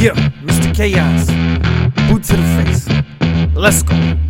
Yeah, Mr. Chaos. Boot to the face. Let's go.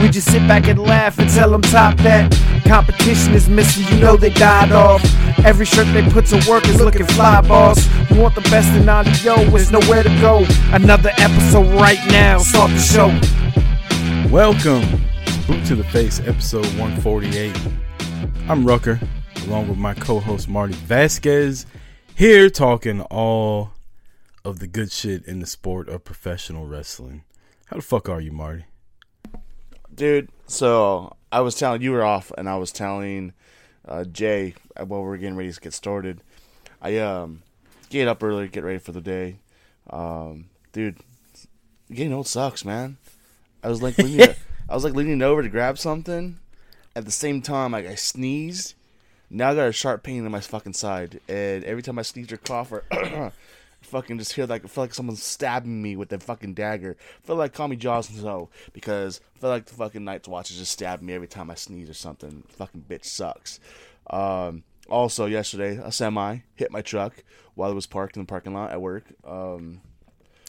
We just sit back and laugh and tell them top that. Competition is missing, you know they died off. Every shirt they put to work is looking fly, boss. You want the best in audio, there's nowhere to go. Another episode right now, start the show. Welcome to Boot to the Face, episode 148. I'm Rucker, along with my co host Marty Vasquez, here talking all of the good shit in the sport of professional wrestling. How the fuck are you, Marty? Dude. So I was telling you were off, and I was telling uh, Jay uh, while we were getting ready to get started. I um get up early, get ready for the day. Um, dude, getting old sucks, man. I was like leaning, I was like leaning over to grab something. At the same time, like I sneezed. Now I got a sharp pain in my fucking side, and every time I sneeze or cough or fucking just hear like I feel like someone's stabbing me with their fucking dagger. I feel like Tommy Johnson so because I feel like the fucking Night's Watch is just stabbing me every time I sneeze or something. Fucking bitch sucks. Um, also yesterday a semi hit my truck while it was parked in the parking lot at work. Um,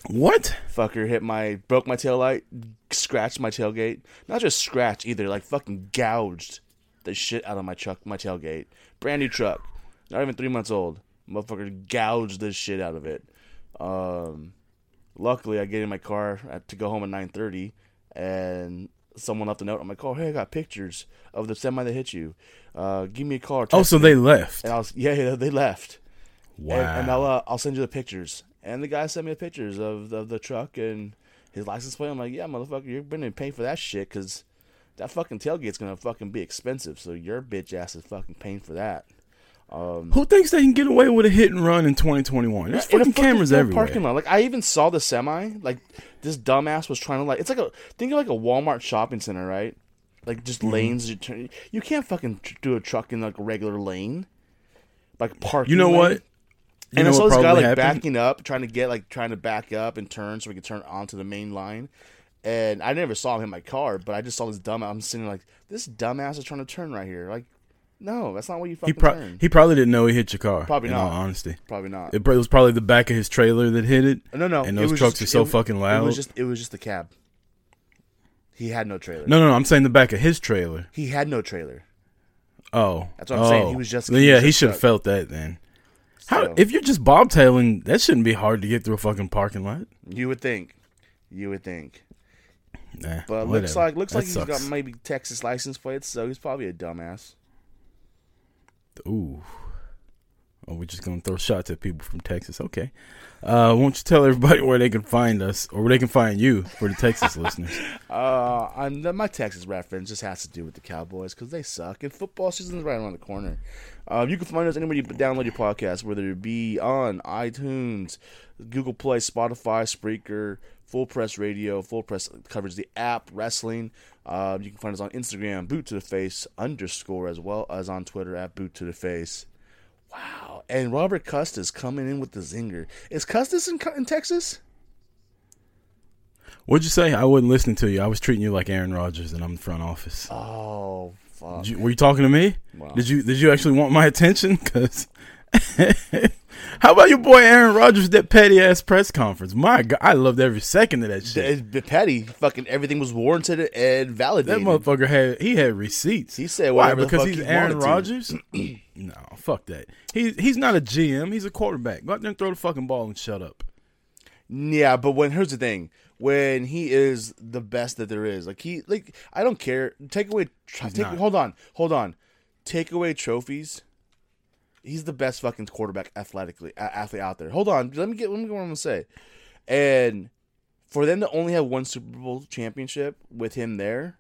What? fucker hit my broke my tail light, scratched my tailgate. Not just scratch either, like fucking gouged the shit out of my truck, my tailgate. Brand new truck, not even three months old. Motherfucker gouged the shit out of it. Um, luckily, I get in my car to go home at nine thirty, and someone left a note on my car. Hey, I got pictures of the semi that hit you. Uh, give me a call. Oh, so me." they left. And I was yeah, yeah, they left. Wow. And, and I'll uh, I'll send you the pictures. And the guy sent me the pictures of, of the truck and his license plate. I'm like, yeah, motherfucker, you're gonna pay for that shit because that fucking tailgate's gonna fucking be expensive. So your bitch ass is fucking paying for that. Who thinks they can get away with a hit and run in 2021? There's In a fucking cameras everywhere. Parking lot. Like I even saw the semi. Like this dumbass was trying to like. It's like a think of like a Walmart shopping center, right? Like just Mm-hmm. lanes. You, turn, you can't fucking do a truck in like a regular lane. Like parking. You know lane. what? You and I saw this guy like happened? backing up, trying to get like trying to back up and turn so we could turn onto the main line. And I never saw him in my car, but I just saw this dumb. I'm sitting like this dumbass is trying to turn right here. Like, no, that's not what you He, fucking pro- turn. he probably didn't know he hit your car. Probably not. honesty. Probably not. It, it was probably the back of his trailer that hit it. no, no. And those trucks just- are so it- fucking It loud. was just it was just the cab. He had no trailer. No, no, no. I'm saying the back of his trailer. he had no trailer. Oh, That's what I'm saying. He Oh. was just- he yeah, was he should have felt that then. How So- if you're just bobtailing, that shouldn't be hard to get through a fucking parking lot. You would think. You would think. Nah, But looks like looks That like he's sucks. got maybe Texas license plates, so he's probably a dumbass. Ooh. Oh, we're just gonna throw shots at people from Texas. Okay. Uh, won't you tell everybody where they can find us or where they can find you for the Texas listeners? Uh, I'm, my Texas reference just has to do with the Cowboys because they suck, and football season's right around the corner. Uh, you can find us anywhere you download your podcast, whether it be on iTunes, Google Play, Spotify, Spreaker, Full Press Radio. Full Press Coverage app, wrestling. Uh, you can find us on Instagram, Boot to the Face underscore, as well as on Twitter at Boot to the Face. Wow, and Robert Custis coming in with the zinger. Is Custis in, in Texas? What'd you say? I wasn't listening to you. I was treating you like Aaron Rodgers, and I'm in the front office. Oh, fuck. You, were you talking to me? Wow. Did you Did you actually want my attention? Because how about your boy Aaron Rodgers that petty ass press conference? My God, I loved every second of that shit. It's petty. Fucking everything was warranted and validated. That motherfucker had he had receipts. He said Why? whatever the Because he's he Aaron. Rodgers. no, fuck that. He's he's not a GM. He's a quarterback. Go out there and throw the fucking ball and shut up. Yeah, but when here's the thing: when he is the best that there is, like he, like I don't care. Take away, tr- take, not. hold on, hold on. Take away trophies. He's the best fucking quarterback athletically athlete out there. Hold on, let me get let me get what I'm gonna say. And for them to only have one Super Bowl championship with him there,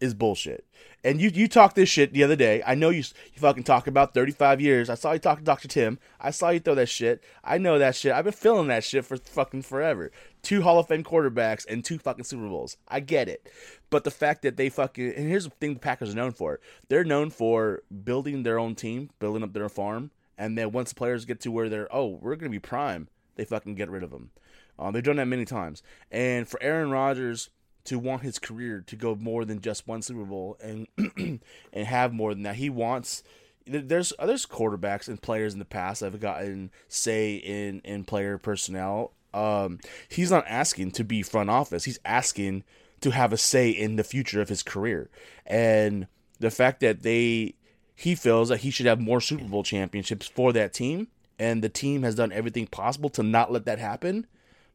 is bullshit. And you you talked this shit the other day. I know you you fucking talk about 35 years. I saw you talk to Dr. Tim. I saw you throw that shit. I know that shit. I've been feeling that shit for fucking forever. Two Hall of Fame quarterbacks and two fucking Super Bowls. I get it. But the fact that they fucking and here's the thing the Packers are known for. They're known for building their own team, building up their farm, and then once the players get to where they're oh, we're going to be prime, they fucking get rid of them. Um, they've done that many times. And for Aaron Rodgers to want his career to go more than just one Super Bowl and and have more than that. He wants there's there's quarterbacks and players in the past have gotten say in in player personnel. Um, he's not asking to be front office. He's asking to have a say in the future of his career. And the fact that they he feels that he should have more Super Bowl championships for that team and the team has done everything possible to not let that happen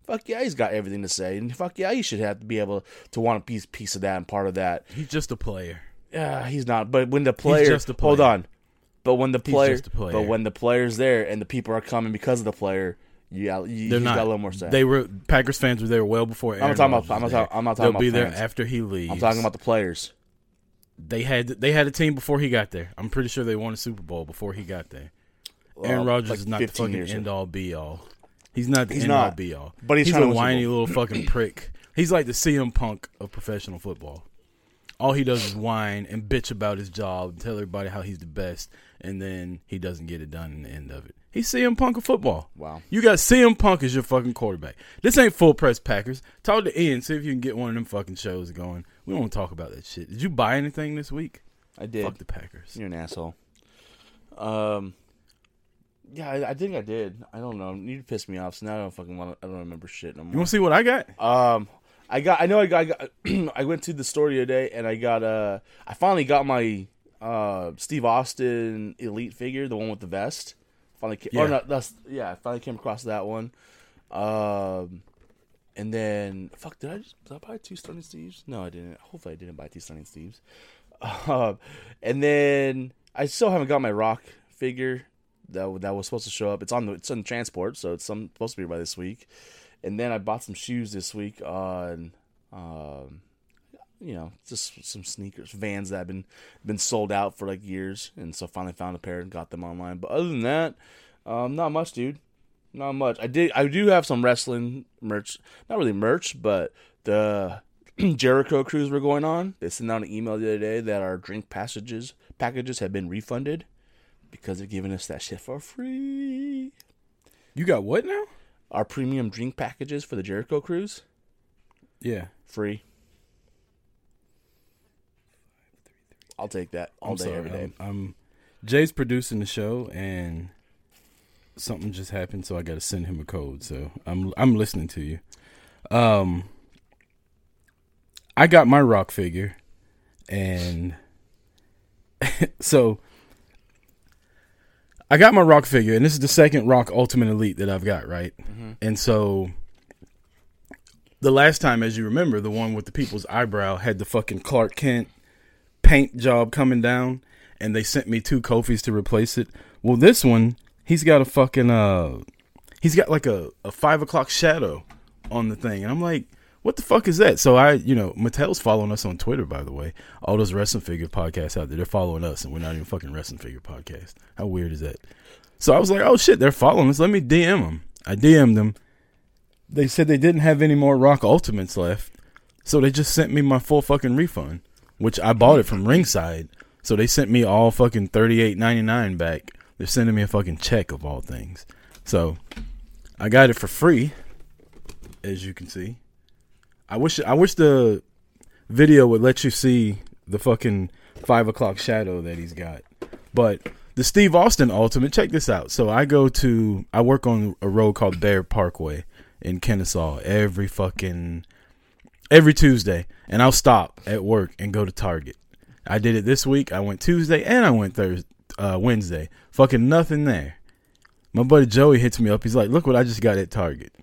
fuck yeah, he's got everything to say, and fuck yeah, he should have to be able to want a piece piece of that and part of that. He's just a player. Yeah, he's not. But when the player, just a player. hold on, but when the player, player, but when the player's there and the people are coming because of the player, yeah, you, they're not. got a little more say. They were Packers fans were there well before. Aaron I'm talking about. I'm not, talking, I'm not talking They'll about. They'll be fans. there after he leaves. I'm talking about the players. They had they had a team before he got there. I'm pretty sure they won a Super Bowl before he got there. Well, Aaron Rodgers like is not the fucking end all be all. He's not the he's end not, all be all. But he's, he's a whiny little fucking prick. He's like the CM Punk of professional football. All he does is whine and bitch about his job, and tell everybody how he's the best, and then he doesn't get it done in the end of it. He's CM Punk of football. Wow. You got CM Punk as your fucking quarterback. This ain't full press Packers. Talk to Ian, see if you can get one of them fucking shows going. We don't talk about that shit. Did you buy anything this week? I did. Fuck the Packers. You're an asshole. Um, yeah, I, I, think I did. I don't know. You pissed me off, so now I don't fucking want. I don't remember shit no more. You want to see what I got? Um, I got. I know. I got. I, got, I went to the store the other day, and I got. Uh, I finally got my uh Steve Austin Elite figure, the one with the vest. Finally, came, yeah. no, that's yeah. I finally came across that one. Um, and then fuck, did I just did I buy two Stunning Steves? No, I didn't. Hopefully, I didn't buy two Stunning Steves. Um, and then I still haven't got my Rock figure that that was supposed to show up. It's on the it's on transport, so it's some, supposed to be by this week. And then I bought some shoes this week on, um, you know, just some sneakers, Vans that have been been sold out for like years, and so finally found a pair and got them online. But other than that, um, not much, dude. Not much. I did. I do have some wrestling merch. Not really merch, but the Jericho cruise we're going on. They sent out an email the other day that our drink passages packages have been refunded because they're giving us that shit for free. You got what now? Our premium drink packages for the Jericho cruise. Yeah, free. I'll take that all I'm day, sorry, every day. I'm, I'm, Jay's producing the show, and something just happened, so I got to send him a code. So I'm I'm listening to you. Um, I got my rock figure, and so I got my rock figure, and this is the second rock Ultimate Elite that I've got, right? Mm-hmm. And so the last time, as you remember, the one with the people's eyebrow had the fucking Clark Kent paint job coming down, and they sent me two Kofis to replace it. Well, this one, he's got a fucking uh, he's got like a, a five o'clock shadow on the thing, and I'm like, what the fuck is that? So I, you know, Mattel's following us on Twitter, by the way. All those wrestling figure podcasts out there, they're following us, and we're not even fucking wrestling figure podcast. How weird is that? So I was like, oh shit, they're following us. Let me DM them. I DM'd them. They said they didn't have any more Rock Ultimates left, so they just sent me my full fucking refund, which I bought it from Ringside. So they sent me all fucking thirty eight ninety nine back. They're sending me a fucking check of all things. So I got it for free, as you can see. I wish I wish the video would let you see the fucking five o'clock shadow that he's got. But the Steve Austin Ultimate, check this out. So I go to I work on a road called Barrett Parkway in Kennesaw every fucking every Tuesday, and I'll stop at work and go to Target. I did it this week. I went Tuesday and I went Thursday, uh, Wednesday. Fucking nothing there. My buddy Joey hits me up. He's like, "Look what I just got at Target."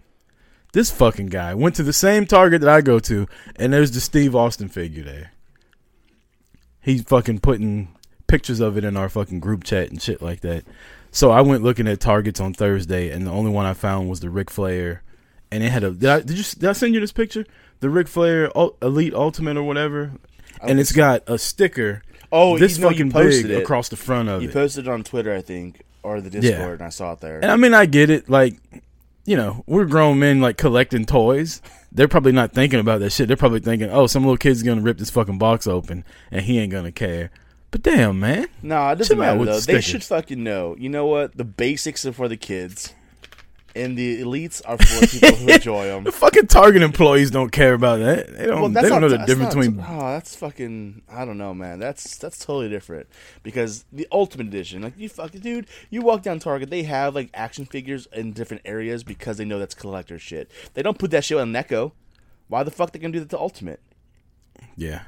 This fucking guy went to the same Target that I go to, and there's the Steve Austin figure there. He's fucking putting pictures of it in our fucking group chat and shit like that. So I went looking at Targets on Thursday, and the only one I found was the Ric Flair, and it had a. Did I did you did I send you this picture? The Ric Flair Elite Ultimate or whatever. and it's got a sticker oh, this you know, fucking big it. across the front of You it. posted it on Twitter, I think, or the Discord, and I saw it there. And I mean, I get it. Like, you know, we're grown men like collecting toys. They're probably not thinking about that shit. They're probably thinking, oh, some little kid's gonna rip this fucking box open and he ain't gonna care. But damn, man. No, it doesn't Chill matter though. the They should fucking know. You know what? The basics are for the kids, and the elites are for people who enjoy them. The fucking Target employees don't care about that. They don't. they don't know the difference not- between. Oh, that's fucking. I don't know, man. That's that's totally different because the Ultimate Edition, like you fucking dude, you walk down Target, they have like action figures in different areas because they know that's collector shit. They don't put that shit on Necco. Why the fuck they gonna do that to Ultimate? Yeah.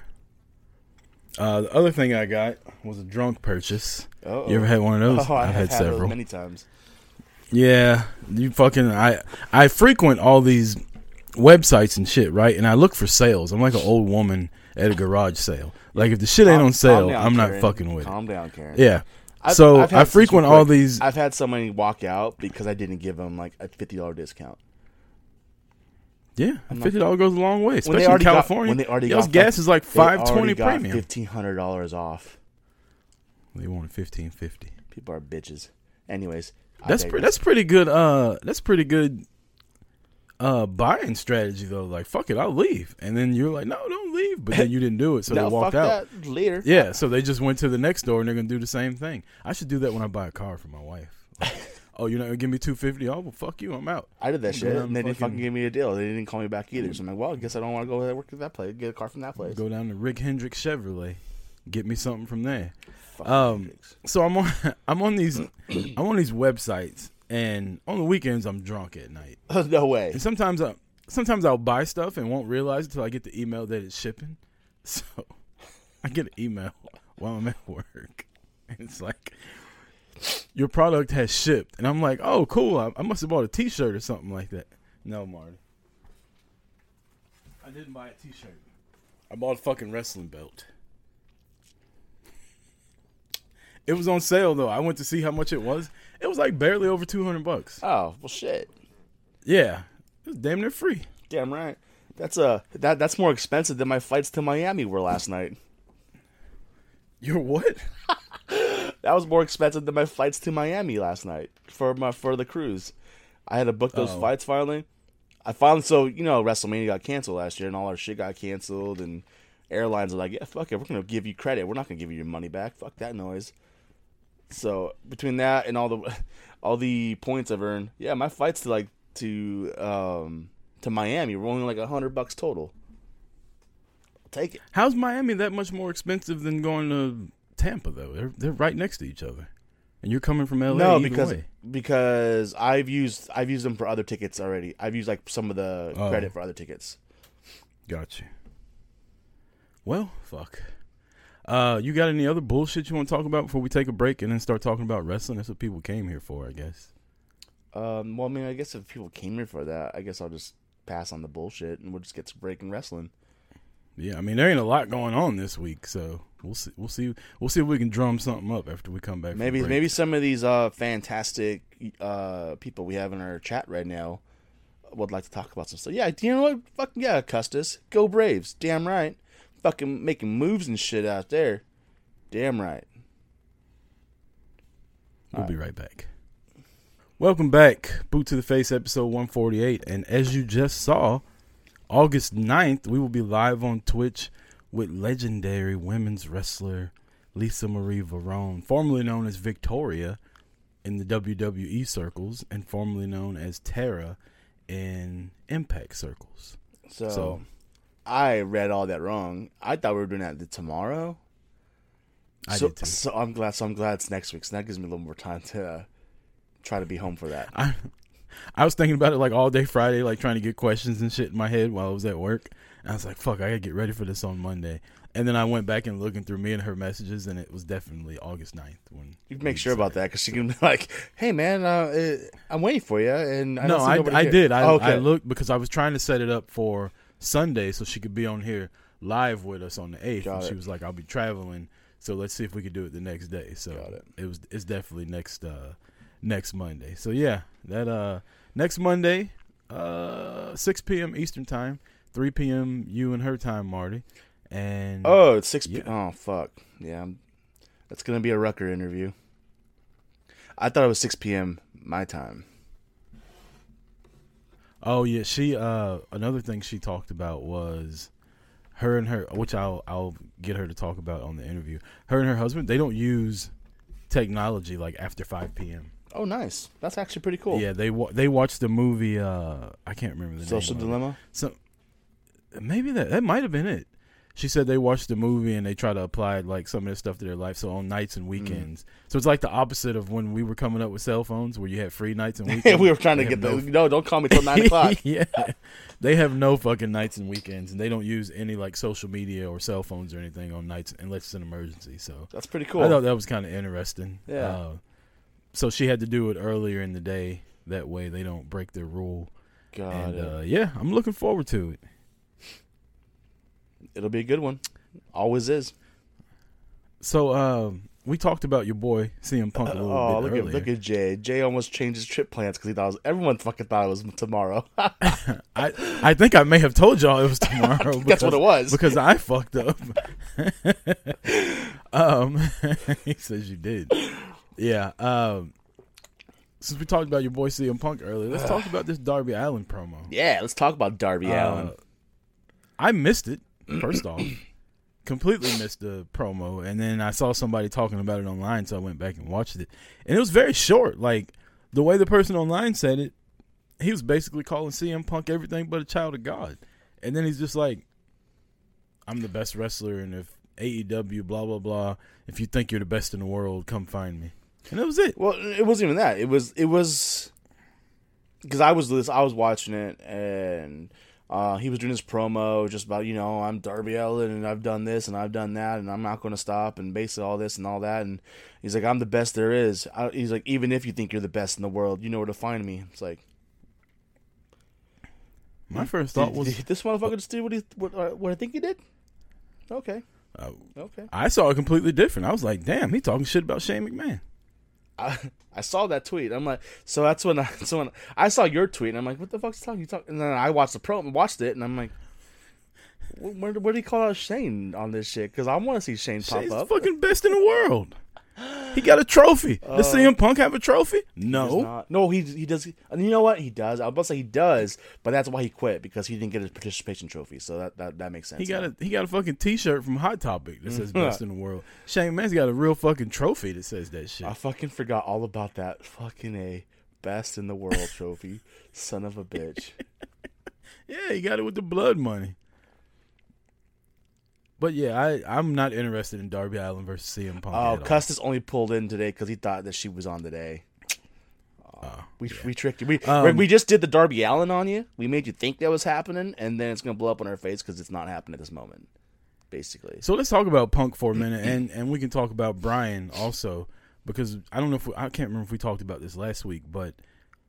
Uh, the other thing I got was a drunk purchase. Uh-oh. You ever had one of those? Oh, I've had had several. many times. Yeah, you fucking I I frequent all these websites and shit, right? And I look for sales. I'm like an old woman at a garage sale. Like if the shit ain't on sale, down, I'm not Karen. fucking with Calm down, Karen. it. Yeah. I've- so I've I frequent all these. I've had somebody walk out because I didn't give them like a fifty dollar discount. yeah, not- fifty dollars goes a long way, especially in already got- California. when they already y'all's got, gas is like five twenty premium, fifteen hundred dollars off. They wanted fifteen fifty. People are bitches. Anyways, That's pretty. That's pretty good. Uh, that's pretty good. Uh, buying strategy though. Like fuck it, I'll leave, and then you're like, no, don't leave, but then you didn't do it, so no, they walked out. that later. Yeah, so they just went to the next door and they're gonna do the same thing. I should do that when I buy a car for my wife. Like, oh, you're not gonna give me two fifty? Oh, well, fuck you, I'm out. I did that shit, and they didn't fucking- fucking give me a deal. They didn't call me back either. So I'm like, well, I guess I don't want to go work at that place. Get a car from that place. Go down to Rick Hendrick Chevrolet, get me something from there. Um. So I'm on, I'm on these, I'm on these websites, and on the weekends I'm drunk at night, no way. and sometimes I, sometimes I'll buy stuff and won't realize until I get the email that it's shipping. So I get an email while I'm at work, and it's like. Your product has shipped, and I'm like, "Oh, cool! I, I must have bought a T-shirt or something like that." No, Marty, I didn't buy a T-shirt. I bought a fucking wrestling belt. It was on sale though. I went to see how much it was. It was like barely over two hundred bucks. Oh well, shit. Yeah, it was damn near free. Damn right. That's uh that that's more expensive than my flights to Miami were last night. You're what? That was more expensive than my flights to Miami last night for my for the cruise. I had to book those Oh. flights finally. I finally so you know WrestleMania got canceled last year and all our shit got canceled and airlines are like yeah fuck it we're gonna give you credit we're not gonna give you your money back fuck that noise. So between that and all the all the points I've earned, yeah, my flights to like to um to Miami were only like a hundred bucks total. I'll take it. How's Miami that much more expensive than going to Tampa though? They're they're right next to each other, and you're coming from LA. No, because way. because I've used I've used them for other tickets already. I've used like some of the Oh. credit for other tickets. got you. Well, fuck. Uh, you got any other bullshit you want to talk about before we take a break and then start talking about wrestling? That's what people came here for, I guess. Um, well, I mean, I guess if people came here for that, I guess I'll just pass on the bullshit and we'll just get to breaking wrestling. Yeah, I mean there ain't a lot going on this week, so we'll see. We'll see. We'll see if we can drum something up after we come back. Maybe break. maybe some of these uh fantastic uh people we have in our chat right now would like to talk about some stuff. Yeah, you know what? Fucking yeah, Custis, go Braves. Damn right. Fucking making moves and shit out there. Damn right. We'll be right back. Welcome back, Boot to the Face, episode 148. And as you just saw, August 9th, we will be live on Twitch with legendary women's wrestler Lisa Marie Varon, formerly known as Victoria in the WWE circles, and formerly known as Tara in Impact circles. So, So- I read all that wrong. I thought we were doing that the tomorrow. I so, did too. So I'm glad. So I'm glad it's next week. So that gives me a little more time to uh, try to be home for that. I I was thinking about it like all day Friday, like trying to get questions and shit in my head while I was at work. And I was like, fuck, I gotta get ready for this on Monday. And then I went back and looking through me and her messages, and it was definitely August 9th when You make sure about that because she can be like, "Hey man, uh, I'm waiting for you." And I no, I, I did. I, Oh, okay. I looked because I was trying to set it up for Sunday so she could be on here live with us on the 8th. Got and she it. was like, I'll be traveling, so let's see if we could do it the next day. So it. it was it's definitely next uh next Monday. So yeah, that uh next Monday, uh 6 p.m. Eastern time, 3 p.m. you and her time, Marty. And Oh, it's six. P- Oh fuck. Yeah, that's gonna be a Rucker interview. I thought it was six p.m. my time. Oh yeah, she uh another thing she talked about was her and her which I'll I'll get her to talk about on the interview. Her and her husband, they don't use technology like after 5 p.m. Oh, nice. That's actually pretty cool. Yeah, they wa- they watched the movie uh I can't remember the Social name. it. dilemma. So maybe that that might have been it. She said they watched the movie and they try to apply like some of this stuff to their life. So on nights and weekends, so it's like the opposite of when we were coming up with cell phones, where you had free nights and weekends. we were trying to They get have the no. Don't call me till nine o'clock. yeah, they have no fucking nights and weekends, and they don't use any like social media or cell phones or anything on nights unless it's an emergency. So That's pretty cool. I thought that was kind of interesting. Yeah. Uh, so she had to do it earlier in the day. That way they don't break their rule. Got and it. uh, yeah, I'm looking forward to it. It'll be a good one. Always is. So um, we talked about your boy CM Punk a little Oh, bit look earlier. at look at Jay. Jay almost changed his trip plans because he thought it was, everyone fucking thought it was tomorrow. I I think I may have told y'all it was tomorrow. That's what it was. because I fucked up. um, he says you did. Yeah. Um, since we talked about your boy CM Punk earlier, let's talk about this Darby Allin promo. yeah, let's talk about Darby Uh, Allin. I missed it. First off, completely missed the promo, and then I saw somebody talking about it online, so I went back and watched it, and it was very short. Like the way the person online said it, he was basically calling CM Punk everything but a child of God, and then he's just like, "I'm the best wrestler, and if AEW blah blah blah, if you think you're the best in the world, come find me," and that was it. Well, it wasn't even that. It was it was because I was lis- I was watching it and uh, he was doing his promo just about you know I'm Darby Allin and I've done this and I've done that and I'm not going to stop and basically all this and all that and he's like I'm the best there is. I, he's like even if you think you're the best in the world, you know where to find me. It's like My first thought did- was, did this motherfucker just did what he what, uh, what I think he did. Okay, uh, okay. I saw it completely different. I was like, "Damn, he talking shit about Shane McMahon." I, I saw that tweet. I'm like, so that's when I so when I saw your tweet, and I'm like, what the fuck's talking? You talk, and then I watched the pro watched it, and I'm like, wh- where where did he call out Shane on this shit? Because I want to see Shane pop Shane's up. fucking best in the world. He got a trophy. Does uh, CM Punk have a trophy? No. not- no, he he does. And you know what? He does. I was about to say he does, but that's why he quit because he didn't get his participation trophy. So that that, that makes sense. He got a he got a fucking T-shirt from Hot Topic that says "Best in the World." Shane Man's got a real fucking trophy that says that shit. I fucking forgot all about that fucking a best in the world trophy. Son of a bitch. Yeah, he got it with the blood money. But yeah, I I'm not interested in Darby Allin versus CM Punk. Oh. Custis only pulled in today because he thought that she was on today. Oh, We we tricked you. We Um, we just did the Darby Allin on you. We made you think that was happening, and then it's gonna blow up on our face because it's not happening at this moment. Basically, So let's talk about Punk for a minute, and and we can talk about Brian also because I don't know if we, I can't remember if we talked about this last week, but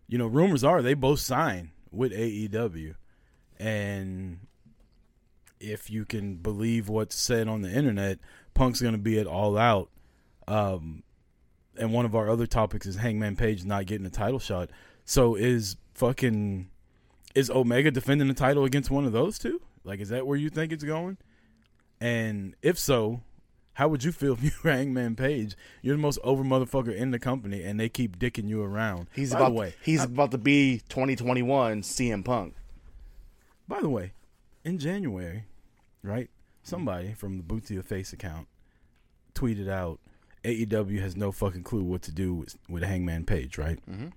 you know, rumors are they both sign with AEW, and if you can believe what's said on the internet, Punk's going to be at All Out. Um, and one of our other topics is Hangman Page not getting a title shot. So is fucking is Omega defending the title against one of those two? Like, is that where you think it's going? And if so, how would you feel if you were Hangman Page? You're the most over motherfucker in the company, and they keep dicking you around. he's by about the way. he's about to be 2021 CM Punk. By the way, in January, right? Somebody from the Boot to Your Face account tweeted out AEW has no fucking clue what to do with, with Hangman Page, right? Mm-hmm.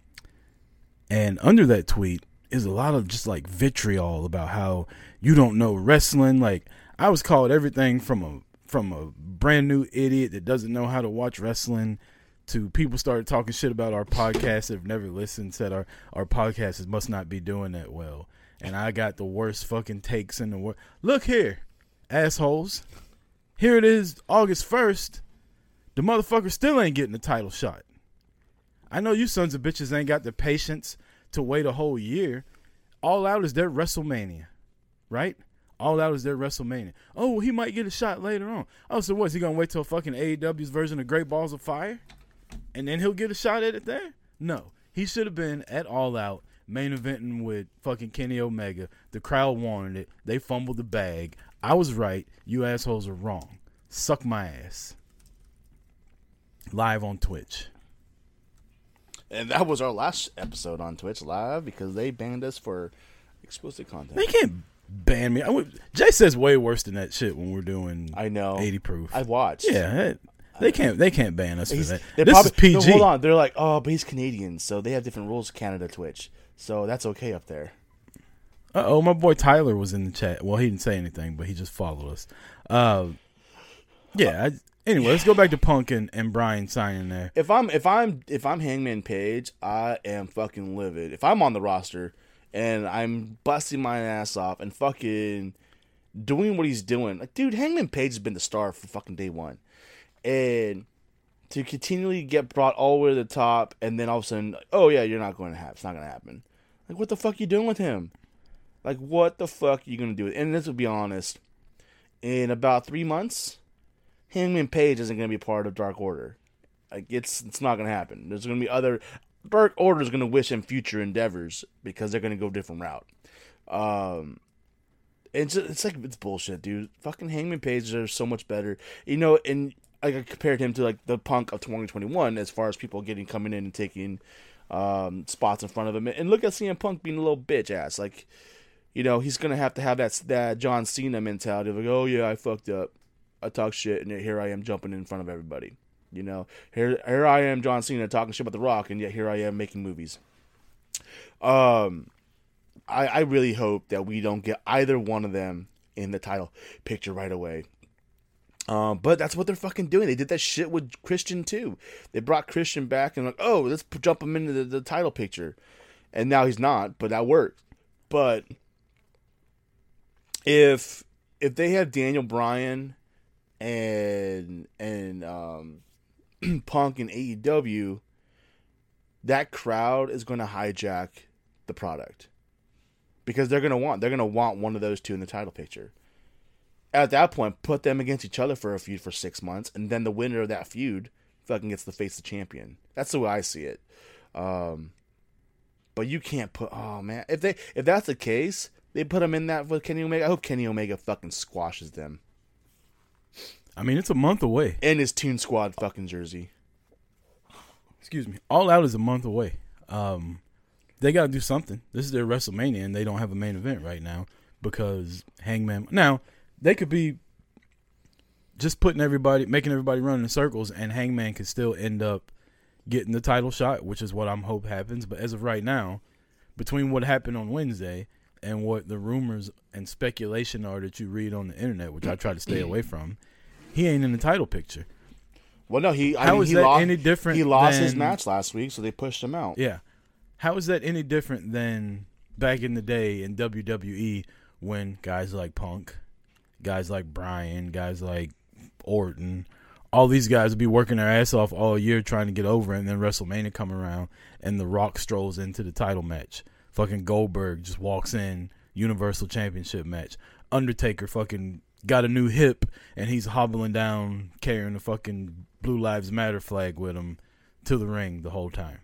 And under that tweet is a lot of just like vitriol about how you don't know wrestling. Like I was called everything from a from a brand new idiot that doesn't know how to watch wrestling to people started talking shit about our podcast that have never listened, said our our podcast must not be doing that well. And I got the worst fucking takes in the world. Look here, assholes. Here it is, August first. The motherfucker still ain't getting the title shot. I know you sons of bitches ain't got the patience to wait a whole year. All out is their WrestleMania, right? All out is their WrestleMania. Oh, well, he might get a shot later on. Oh, so what's he gonna wait till fucking AEW's version of Great Balls of Fire, and then he'll get a shot at it there? No, he should have been at All Out main eventing with fucking Kenny Omega. The crowd wanted it. They fumbled the bag. I was right. You assholes are wrong. Suck my ass. Live on Twitch. And that was our last episode on Twitch live because they banned us for explicit content. They can't ban me. I would, Jay says way worse than that shit when we're doing I know. 80 proof. I watched. yeah, it- they can't they can't ban us for that. This probably, is PG. No, hold on. They're like, oh, but he's Canadian, so they have different rules. Canada Twitch, so that's okay up there. Uh oh, my boy Tyler was in the chat. Well, he didn't say anything, but he just followed us. Uh, yeah. I, anyway, let's go back to Punk and, and Brian signing there. If I'm if I'm if I'm Hangman Page, I am fucking livid. If I'm on the roster and I'm busting my ass off and fucking doing what he's doing, like dude, Hangman Page has been the star for fucking day one, and to continually get brought all the way to the top, and then all of a sudden, oh yeah, you're not going to have, it's not going to happen. Like what the fuck you doing with him? Like what the fuck are you gonna do? And let's be honest, in about three months, Hangman Page isn't gonna be part of Dark Order. Like it's it's not gonna happen. There's gonna be other Dark Order is gonna wish him future endeavors because they're gonna go a different route. Um, it's it's like it's bullshit, dude. Fucking Hangman Page are so much better, you know. And like I compared him to like the Punk of 2021 as far as people getting coming in and taking um spots in front of him. And look at CM Punk being a little bitch ass, like. You know he's gonna have to have that that John Cena mentality of like, oh yeah, I fucked up, I talk shit, and here I am jumping in front of everybody. You know, here here I am, John Cena, talking shit about The Rock, and yet here I am making movies. Um, I I really hope that we don't get either one of them in the title picture right away. Um, but that's what they're fucking doing. They did that shit with Christian too. They brought Christian back and like, oh, let's jump him into the, the title picture, and now he's not, but that worked. But if if they have Daniel Bryan and and um, Punk and AEW, that crowd is going to hijack the product because they're going to want they're going to want one of those two in the title picture. At that point, put them against each other for a feud for six months, and then the winner of that feud fucking gets to face the champion. That's the way I see it. Um, but you can't put. Oh man, if they if that's the case, they put him in that with Kenny Omega. I hope Kenny Omega fucking squashes them I mean, it's a month away. And his Toon Squad fucking jersey. Excuse me. All Out is a month away. Um, they got to do something. This is their WrestleMania, and they don't have a main event right now because Hangman. Now they could be just putting everybody, making everybody run in circles, and Hangman could still end up getting the title shot, which is what I'm hope happens. But as of right now, between what happened on Wednesday and what the rumors and speculation are that you read on the internet, which I try to stay away from, he ain't in the title picture. Well, no, he. I How mean, is he that lost, any different He lost his match last week, so they pushed him out. Yeah. How is that any different than back in the day in WWE when guys like Punk, guys like Bryan, guys like Orton, all these guys would be working their ass off all year trying to get over, it, and then WrestleMania come around and The Rock strolls into the title match. Fucking Goldberg just walks in, Universal Championship match. Undertaker fucking got a new hip and he's hobbling down carrying the fucking Blue Lives Matter flag with him to the ring the whole time.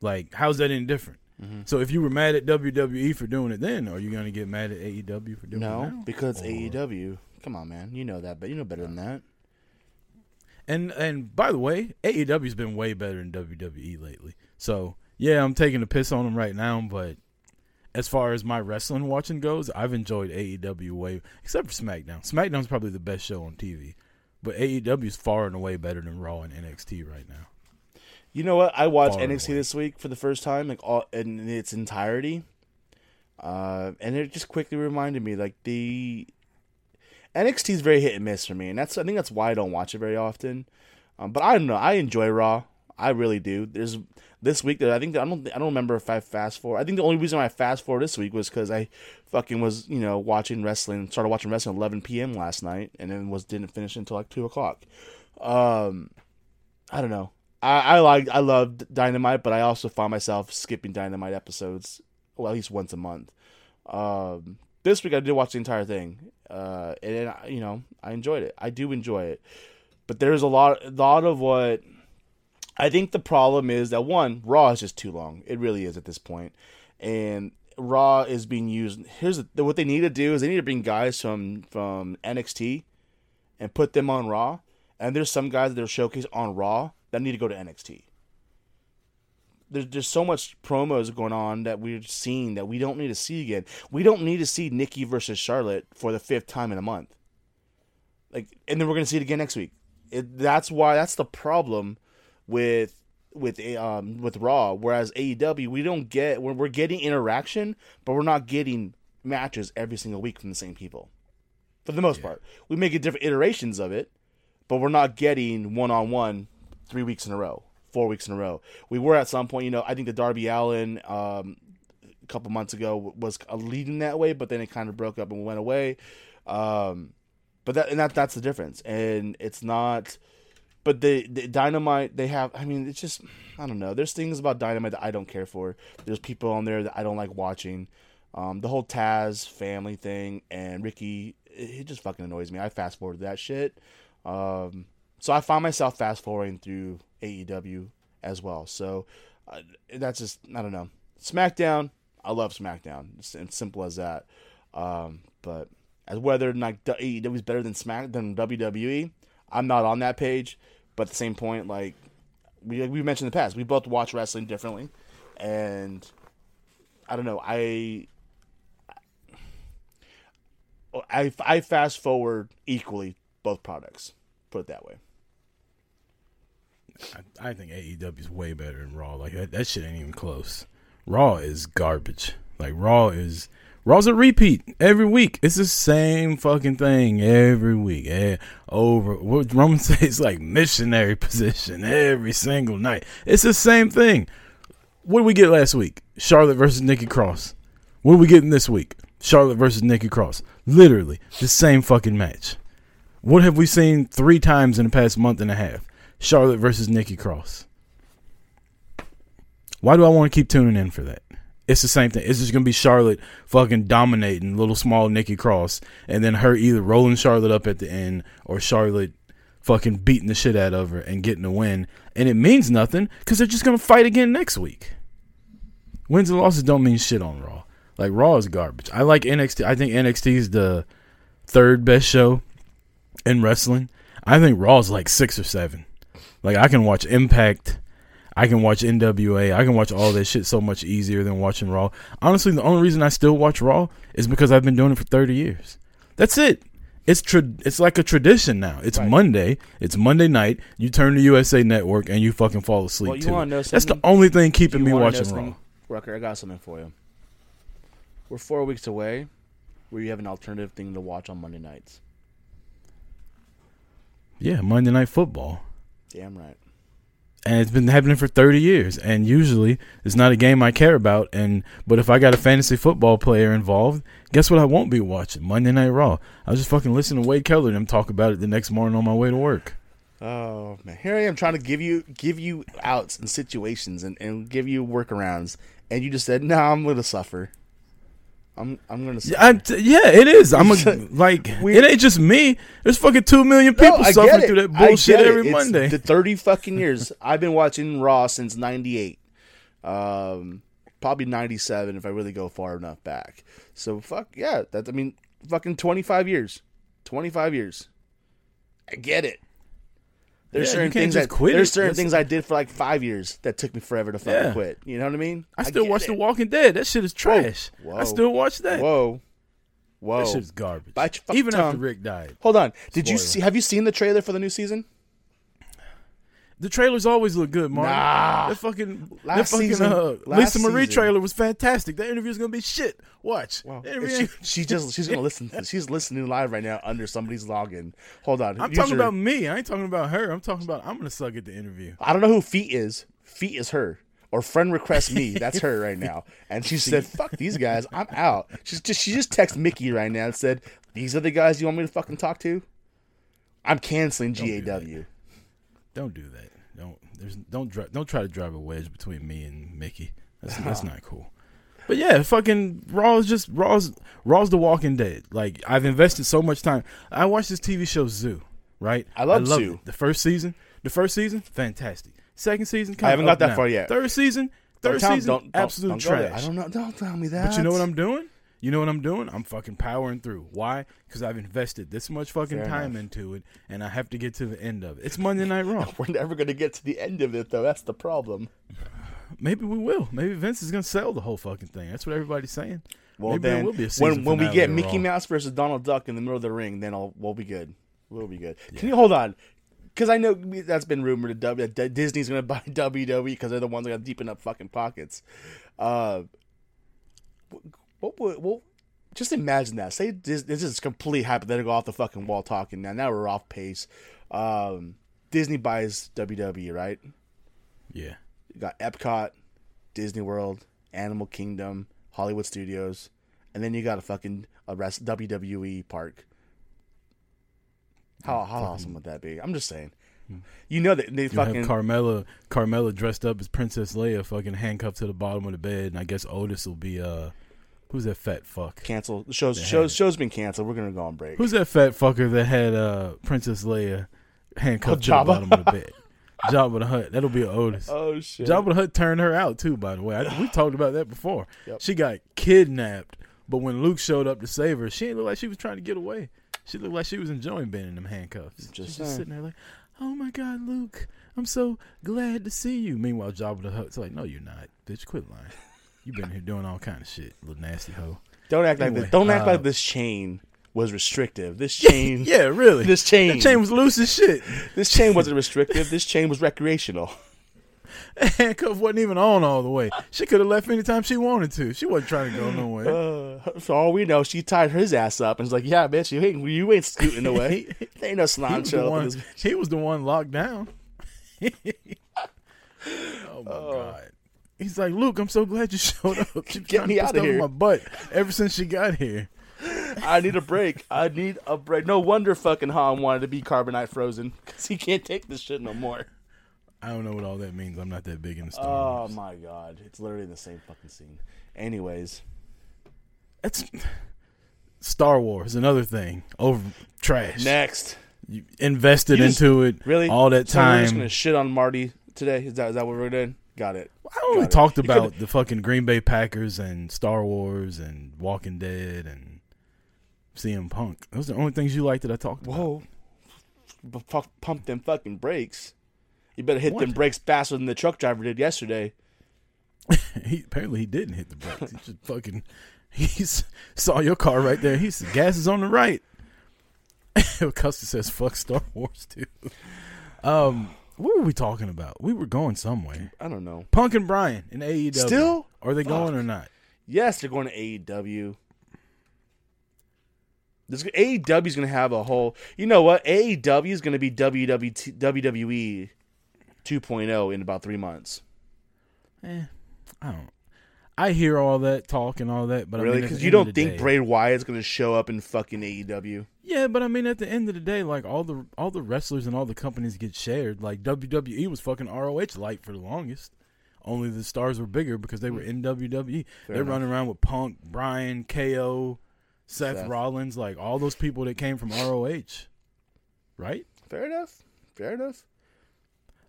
Like, how's that any different? Mm-hmm. So if you were mad at WWE for doing it then, are you gonna get mad at AEW for doing it No, because Or- AEW. Come on, man. You know that, but you know better than that. And and by the way, AEW's been way better than WWE lately. So yeah, I'm taking a piss on them right now, but as far as my wrestling watching goes, I've enjoyed AEW way except for SmackDown. SmackDown's probably the best show on TV. But AEW is far and away better than Raw and NXT right now. You know what? I watched Far NXT this week for the first time, like all in its entirety, uh, and it just quickly reminded me like the NXT is very hit and miss for me, and that's I think that's why I don't watch it very often. Um, but I don't know. I enjoy Raw. I really do. There's this week that I think I don't I don't remember if I fast forward. I think the only reason I fast forward this week was because I fucking was you know watching wrestling. Started watching wrestling at 11 p.m. last night, and then was didn't finish until like two o'clock. Um, I don't know. I, I like I loved Dynamite, but I also find myself skipping Dynamite episodes, well at least once a month. Um, this week I did watch the entire thing, uh, and I- you know I enjoyed it. I do enjoy it, but there's a lot, a lot of what I think the problem is that one Raw is just too long. It really is at this point, and Raw is being used. Here's the, what they need to do is they need to bring guys from from NXT and put them on Raw. And there's some guys that are showcased on Raw that need to go to NXT. There's there's so much promos going on that we're seeing that we don't need to see again. We don't need to see Nikki versus Charlotte for the fifth time in a month. Like, and then we're gonna see it again next week. It, that's why that's the problem with with um with Raw. Whereas AEW, we don't get we're, we're getting interaction, but we're not getting matches every single week from the same people. For the most Yeah. part, we make it different iterations of it, but we're not getting one on one three weeks in a row, four weeks in a row. We were at some point, you know. I think the Darby Allin um, a couple months ago was leading that way, but then it kind of broke up and went away. Um, but that and that that's the difference, and it's not. But the, the dynamite they have, I mean, it's just I don't know. There's things about dynamite that I don't care for. There's people on there that I don't like watching. Um, the whole Taz family thing and Ricky, it, it just fucking annoys me. I fast forward that shit. Um, so I find myself fast forwarding through AEW as well. So uh, that's just I don't know. SmackDown, I love SmackDown. It's, it's simple as that. Um, but as whether like AEW is better than Smack than WWE, I'm not on that page. But at the same point, like we we mentioned in the past, we both watch wrestling differently, and I don't know. I I I fast forward equally both products. Put it that way. I, I think AEW is way better than Raw. Like that, that shit ain't even close. Raw is garbage. Like Raw is Raw's a repeat every week. It's the same fucking thing every week. Eh, over what Roman says like missionary position every single night. It's the same thing. What did we get last week? Charlotte versus Nikki Cross. What are we getting this week? Charlotte versus Nikki Cross. Literally the same fucking match. What have we seen three times in the past month and a half? Charlotte versus Nikki Cross. Why do I want to keep tuning in for that? It's the same thing. It's just gonna be Charlotte fucking dominating little small Nikki Cross, and then her either rolling Charlotte up at the end or Charlotte fucking beating the shit out of her and getting a win. And it means nothing because they're just gonna fight again next week. Wins and losses don't mean shit on Raw. Like Raw is garbage. I like NXT. I think NXT is the third best show in wrestling. I think Raw's like six or seven. Like I can watch Impact, I can watch NWA, I can watch all that shit so much easier than watching Raw. Honestly, the only reason I still watch Raw is because I've been doing it for 30 years. That's it. It's tra- it's like a tradition now. It's Right. Monday. It's Monday night. You turn to USA Network and you fucking fall asleep Well, you to wanna it. know That's the only thing keeping me watching? Raw. Rucker, I got something for you. We're four weeks away where you have an alternative thing to watch on Monday nights. Yeah, Monday Night Football. Damn right. And it's been happening for 30 years. And usually it's not a game i care about. And but if i got a fantasy football player involved guess what i won't be watching? Monday night raw. I was just fucking listening to wade keller and them talk about it the next morning on my way to work. Oh man, here I am trying to give you give you outs and situations and, and give you workarounds, and you just said, "No, I'm gonna suffer. I'm I'm gonna suffer." yeah, I yeah it is i'm a, like We- it ain't just me there's fucking 2 million people I suffering through that bullshit every It's monday The thirty fucking years I've been watching Raw since '98, um, probably '97 if I really go far enough back. So fuck yeah, that's I mean, fucking 25 years, 25 years. I get it. There's Yeah, certain things that quit there's it. certain That's- things I did for like five years that took me forever to fucking Yeah. quit. You know what I mean? i still get watch it. the walking dead that shit is trash Whoa. i still watch that Whoa, whoa. that shit's garbage Bite your fucking even after rick died Hold on. Did you see? Have you seen the trailer for the new season? The trailers always look good, Mark. Nah. that fucking, that Last fucking season- uh, Lisa Marie season. trailer was fantastic. That interview's gonna be shit. Watch. Wow. She, she just she's gonna listen. She's listening live right now under somebody's login. Hold on. I'm Use talking your- about me. I ain't talking about her. I'm talking about I'm gonna suck at the interview. I don't know who Feet is. Feet is her. Or friend request me. That's her right now. And she said, "Fuck these guys. I'm out." She's just she just texted Mickey right now and said, "These are the guys you want me to fucking talk to." I'm canceling do GAW. Don't do that. Don't there's don't dri- don't try to drive a wedge between me and Mickey. That's that's not cool. But yeah, fucking Raw is just Raw's Raw's The Walking Dead. Like I've invested so much time. I watched this TV show Zoo, right? I love Zoo. it. The first season, the first season, fantastic. Second season, I haven't got that and far yet. Third season, Don't Third season, don't, don't, absolute don't trash. I don't know. Don't tell me that. But you know what I'm doing? You know what I'm doing? I'm fucking powering through. Why? Because I've invested this much fucking Fair time enough. into it, and I have to get to the end of it. It's Monday Night Raw. We're never gonna get to the end of it though. That's the problem. Maybe we will. Maybe Vince is gonna sell the whole fucking thing. That's what everybody's saying. Well, Maybe there then will be a season when when we get Mickey Raw. Mouse versus Donald Duck in the middle of the ring, then I'll we'll be good. We'll be good. Can you hold on? Because I know that's been rumored that Disney's going to buy WWE because they're the ones that got deep enough fucking pockets. Uh, what would well, just imagine that. Say this, this is complete hypothetical off the fucking wall talking. Now, now we're off pace. Um, Disney buys WWE, right? Yeah. You got Epcot, Disney World, Animal Kingdom, Hollywood Studios, and then you got a fucking a rest WWE park. How how awesome would that be? I'm just saying. You know that they You fucking have Carmella, Carmella dressed up as Princess Leia, fucking handcuffed to the bottom of the bed, and I guess Otis will be uh, who's that fat fuck? cancel the shows. They Shows shows been canceled. We're gonna go on break. Who's that fat fucker that had uh Princess Leia handcuffed to the bottom of the bed? Jabba the Hutt. That'll be Otis. oh shit! Jabba the Hutt turned her out too. By the way, I, we talked about that before. Yep. She got kidnapped, but when Luke showed up to save her, she didn't look like she was trying to get away. She looked like she was enjoying being in them handcuffs. Just She's just sitting there like, "Oh my God, Luke, I'm so glad to see you." Meanwhile, Jabba the Hutt's like, "No, you're not, bitch. Quit lying. You've been here doing all kind of shit, little nasty hoe." Don't act like this. Don't act uh, like this chain was restrictive. This chain, Yeah, really. this chain, that chain was loose as shit. this chain wasn't restrictive. This chain was recreational. Handcuff wasn't even on all the way. She could have left anytime she wanted to. She wasn't trying to go nowhere. Uh, for all we know, she tied his ass up and was like, "Yeah, bitch, you ain't you ain't scooting away. ain't no he, salon was the show one, he was the one locked down. oh my Oh. god. He's like, Luke, I'm so glad you showed up. She was Get me put outta here." my butt ever since she got here. I need a break. I need a break. No wonder fucking Han wanted to be carbonite frozen because he can't take this shit no more. I don't know what all that means. I'm not that big into Star Oh Wars. my god, it's literally the same fucking scene. Anyways, That's Star Wars, another thing. Over trash. next, You invested You just- into it really, all that So we're just time. gonna shit on Marty today. Is that is that what we're doing? Got it. I only Got talked You about the fucking Green Bay Packers and Star Wars and Walking Dead and CM Punk. Those are the only things you like that I talked about. Whoa, pump them fucking brakes. You better hit them brakes faster than the truck driver did yesterday. He apparently he didn't hit the brakes. He just fucking he saw your car right there. He said gas is on the right. Custer says fuck Star Wars too. Um, what were we talking about? We were going somewhere. I don't know. Punk and Bryan in AEW. Still? Are they going or not? Yes, they're going to AEW. This AEW is going to have a whole. You know what? AEW is going to be WWT, WWE 2.0 in about three months. Eh, I don't. I hear all that talk and all that, but I really? mean, at Because you don't think day- Bray Wyatt's going to show up in fucking AEW? Yeah, but I mean, at the end of the day, like all the all the wrestlers and all the companies get shared. Like WWE was fucking ROH light for the longest. Only the stars were bigger because they were in WWE. They're enough. running around with Punk, Bryan, KO, Seth, Seth. Rollins, like all those people that came from ROH, right? Fair enough. Fair enough.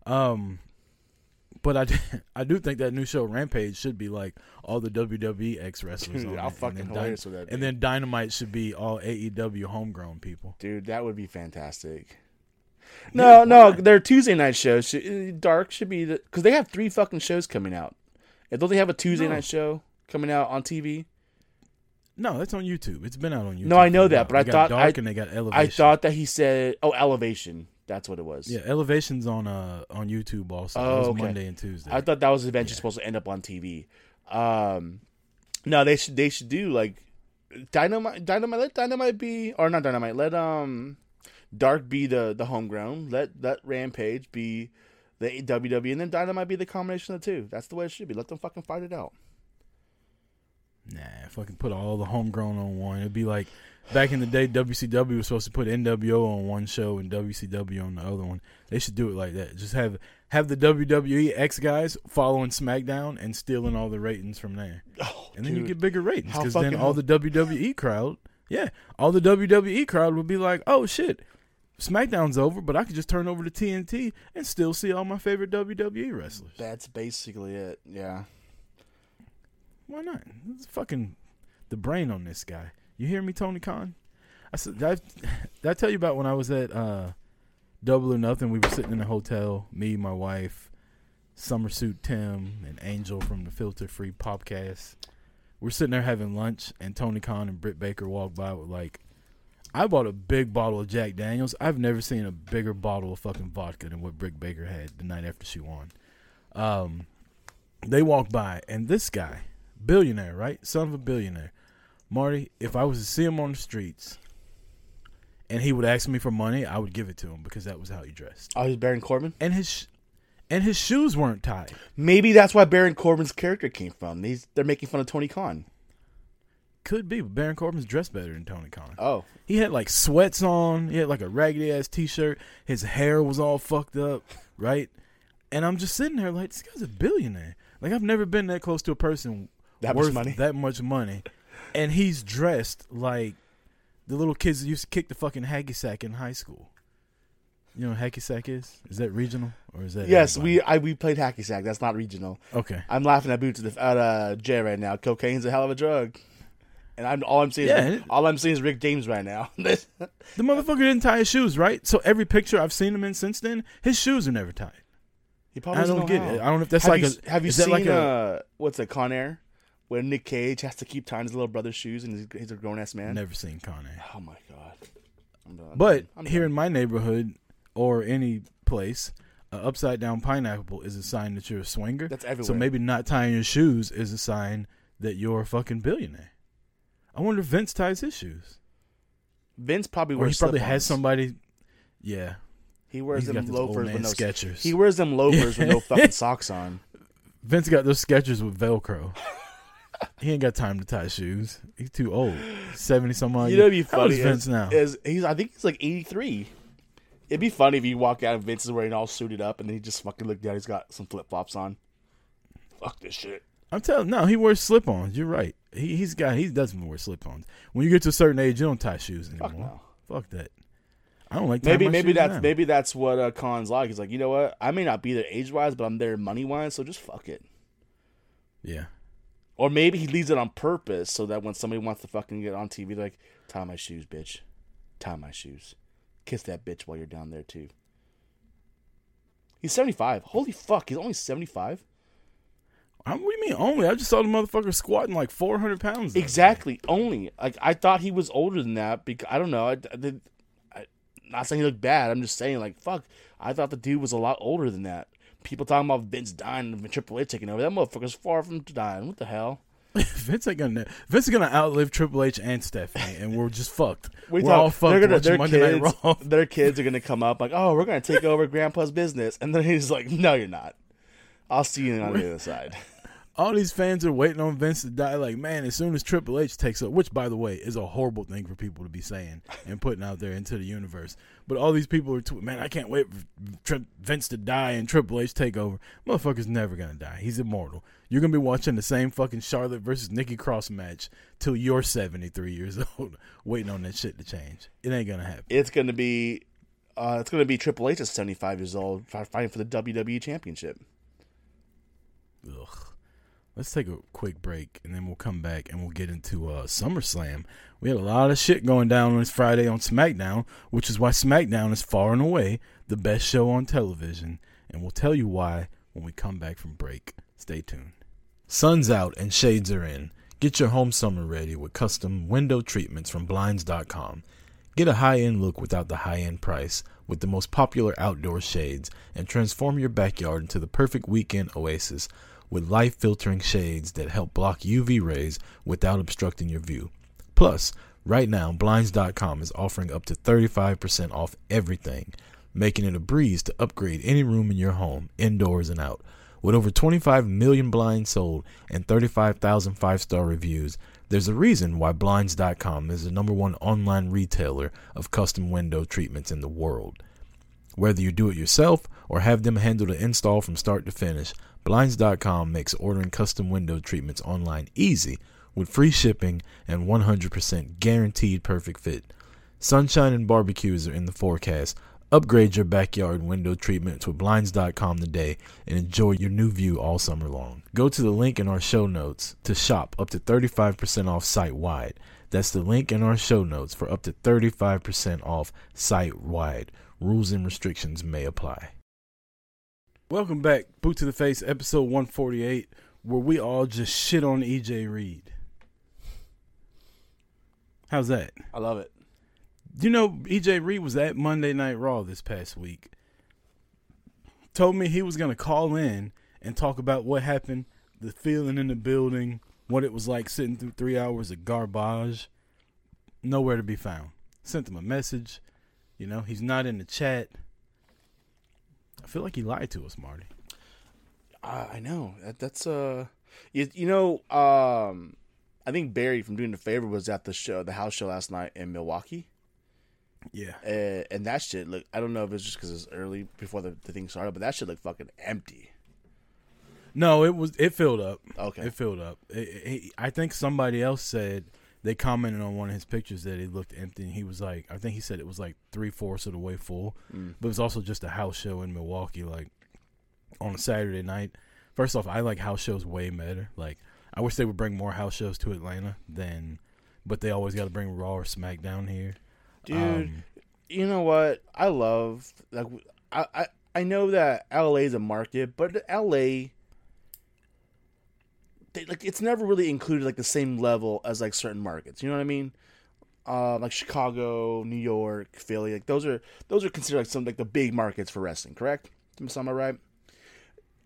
Um, but I, I do think that new show Rampage should be like all the WWE ex wrestlers. Dude, on how it, fucking and then hilarious would that be? And then Dynamite should be all AEW homegrown people. Dude, that would be fantastic. No, Yeah, no, their Tuesday night shows. Should, uh, Dark should be because they have three fucking shows coming out. And don't they have a Tuesday No. night show coming out on TV? No, that's on YouTube. It's been out on YouTube. No, I know that, but They I got thought- Dark I- and they got Elevation. I thought that he said, "Oh, Elevation." That's what it was. yeah, Elevation's on uh on YouTube also. Oh, okay. Monday and Tuesday. I thought that was eventually Yeah. supposed to end up on TV. Um, no, they should they should do like Dynamite. Dynamite let Dynamite be or not Dynamite. Let um Dark be the the homegrown. Let let Rampage be the WWE, and then Dynamite be the combination of the two. That's the way it should be. Let them fucking fight it out. Nah, fucking put all the homegrown on one. It'd be like back in the day, WCW was supposed to put NWO on one show and WCW on the other one. They should do it like that. Just have have the WWE X guys following SmackDown and stealing all the ratings from there, Oh, and then you get bigger ratings because then all the WWE crowd, yeah, all the WWE crowd would be like, oh shit. SmackDown's over, but I could just turn over to TNT and still see all my favorite WWE wrestlers. That's basically it. Yeah. Why not? It's fucking the brain on this guy. You hear me, Tony Khan? I said, did I, did I tell you about when I was at uh, Double or Nothing? We were sitting in a hotel, me, my wife, Summersuit Tim, and Angel from the Filter Free Podcast. We're sitting there having lunch, and Tony Khan and Britt Baker walked by with like, I bought a big bottle of Jack Daniels. I've never seen a bigger bottle of fucking vodka than what Britt Baker had the night after she won. Um, they walked by, and this guy, billionaire, right? Son of a billionaire. Marty, if I was to see him on the streets and he would ask me for money, I would give it to him because that was how he dressed. Oh, he's Baron Corbin. And his sh- and his shoes weren't tied. Maybe that's why Baron Corbin's character came from. These they're making fun of Tony Khan. Could be, but Baron Corbin's dressed better than Tony Khan. Oh, He had like sweats on. He had like a raggedy ass t shirt. His hair was all fucked up, right? And I'm just sitting there like, this guy's a billionaire. Like I've never been that close to a person That much worth money? that much money, and he's dressed like the little kids that used to kick the fucking hacky sack in high school. You know what hacky sack is? Is that regional or is that? yes, everybody? we I we played hacky sack. That's not regional. Okay. I'm laughing at boots at, the, at uh, Jay right now. Cocaine's a hell of a drug, and I'm all I'm seeing. Yeah, is, all I'm saying is Rick James right now. The motherfucker didn't tie his shoes, right? So every picture I've seen him in since then, his shoes are never tied. he probably I don't know get how. it. I don't know if that's have like you, a. have you seen like a, uh, what's a Con Air, where Nick Cage has to keep tying his little brother's shoes and he's, he's a grown ass man. Never seen Con Air. Oh my god. I'm done. But I'm here in my neighborhood or any place, a upside down pineapple is a sign that you're a swinger. That's everywhere. So maybe not tying your shoes is a sign that you're a fucking billionaire. I wonder if Vince ties his shoes. Vince probably Or wears he probably has slip-ons. somebody. Yeah. He wears He's them loafers with no Skechers. He wears them loafers with no fucking socks on. Vince got those Skechers with Velcro. he ain't got time to tie shoes. He's too old. Seventy some odd. You know, it'd be. How funny. Vince now? is he's I think he's like 83. It'd be funny if you walk out and Vince is wearing all suited up and then he just fucking looked down. He's got some flip flops on. Fuck this shit. I'm telling. No, he wears slip-ons. You're right. He he's got he doesn't wear slip-ons. When you get to a certain age, you don't tie shoes anymore. Fuck no. Fuck that. I don't like Maybe maybe that's now. maybe that's what uh, Khan's like. He's like, you know what? I may not be there age wise, but I'm there money wise. So just fuck it. Yeah. Or maybe he leaves it on purpose so that when somebody wants to fucking get on TV, like, tie my shoes, bitch. Tie my shoes. Kiss that bitch while you're down there too. He's 75. Holy fuck, he's only 75. I, what do you mean only? I just saw the motherfucker squatting like 400 pounds. Exactly, only. Like I thought he was older than that because I don't know. I. I, not saying he looked bad. I'm just saying like fuck. I thought the dude was a lot older than that. People talking about Vince dying and Triple H taking over. That motherfucker's far from dying. What the hell? Vince ain't gonna. Vince is gonna outlive Triple H and Stephanie, and we're just fucked. We We're talk- all fucked gonna, their Monday kids, Night Raw. Their kids are gonna come up like, oh, we're gonna take over Grandpa's business, and then he's like, no, you're not. I'll see you on the other side. All these fans are waiting on Vince to die. Like, man, as soon as Triple H takes up, which by the way is a horrible thing for people to be saying and putting out there into the universe. But all these people are, tw- man, I can't wait for Tri- Vince to die and Triple H take over. Motherfucker's never gonna die. He's immortal. You're gonna be watching the same fucking Charlotte versus Nikki Cross match till you're 73 years old, waiting on that shit to change. It ain't gonna happen. It's gonna be, uh, it's gonna be Triple H at 75 years old fighting for the WWE Championship. Ugh. Let's take a quick break and then we'll come back and we'll get into uh, SummerSlam. We had a lot of shit going down on this Friday on SmackDown, which is why SmackDown is far and away the best show on television. And we'll tell you why when we come back from break. Stay tuned. Sun's out and shades are in. Get your home summer ready with custom window treatments from Blinds.com. Get a high end look without the high end price with the most popular outdoor shades and transform your backyard into the perfect weekend oasis with light filtering shades that help block UV rays without obstructing your view. Plus, right now, Blinds.com is offering up to 35% off everything, making it a breeze to upgrade any room in your home, indoors and out. With over 25 million blinds sold and 35,000 five star reviews, there's a reason why Blinds.com is the number one online retailer of custom window treatments in the world. Whether you do it yourself or have them handle the install from start to finish, Blinds.com makes ordering custom window treatments online easy with free shipping and 100% guaranteed perfect fit. Sunshine and barbecues are in the forecast, Upgrade your backyard window treatments with Blinds.com today and enjoy your new view all summer long. Go to the link in our show notes to shop up to 35% off site wide. That's the link in our show notes for up to 35% off site wide. Rules and restrictions may apply. Welcome back, Boot to the Face, episode 148, where we all just shit on EJ Reed. How's that? I love it. You know, EJ Reed was at Monday Night Raw this past week. Told me he was going to call in and talk about what happened, the feeling in the building, what it was like sitting through three hours of garbage. Nowhere to be found. Sent him a message. You know, he's not in the chat. I feel like he lied to us, Marty. Uh, I know that, that's uh, you, you know, um, I think Barry from doing the favor was at the show, the house show last night in Milwaukee. Yeah. Uh, and that shit look I don't know if it's just because it's early before the, the thing started, but that shit looked fucking empty. No, it was it filled up. Okay. It filled up. It, it, I think somebody else said they commented on one of his pictures that it looked empty. And he was like, I think he said it was like three fourths of the way full, Mm. but it was also just a house show in Milwaukee, like on a Saturday night. First off, I like house shows way better. Like I wish they would bring more house shows to Atlanta than, but they always got to bring Raw or SmackDown here. Dude, Um, you know what? I love like I I, I know that LA is a market, but LA they, like it's never really included like the same level as like certain markets. You know what I mean? Uh, like Chicago, New York, Philly, like those are those are considered like some like the big markets for wrestling. Correct? Am I right?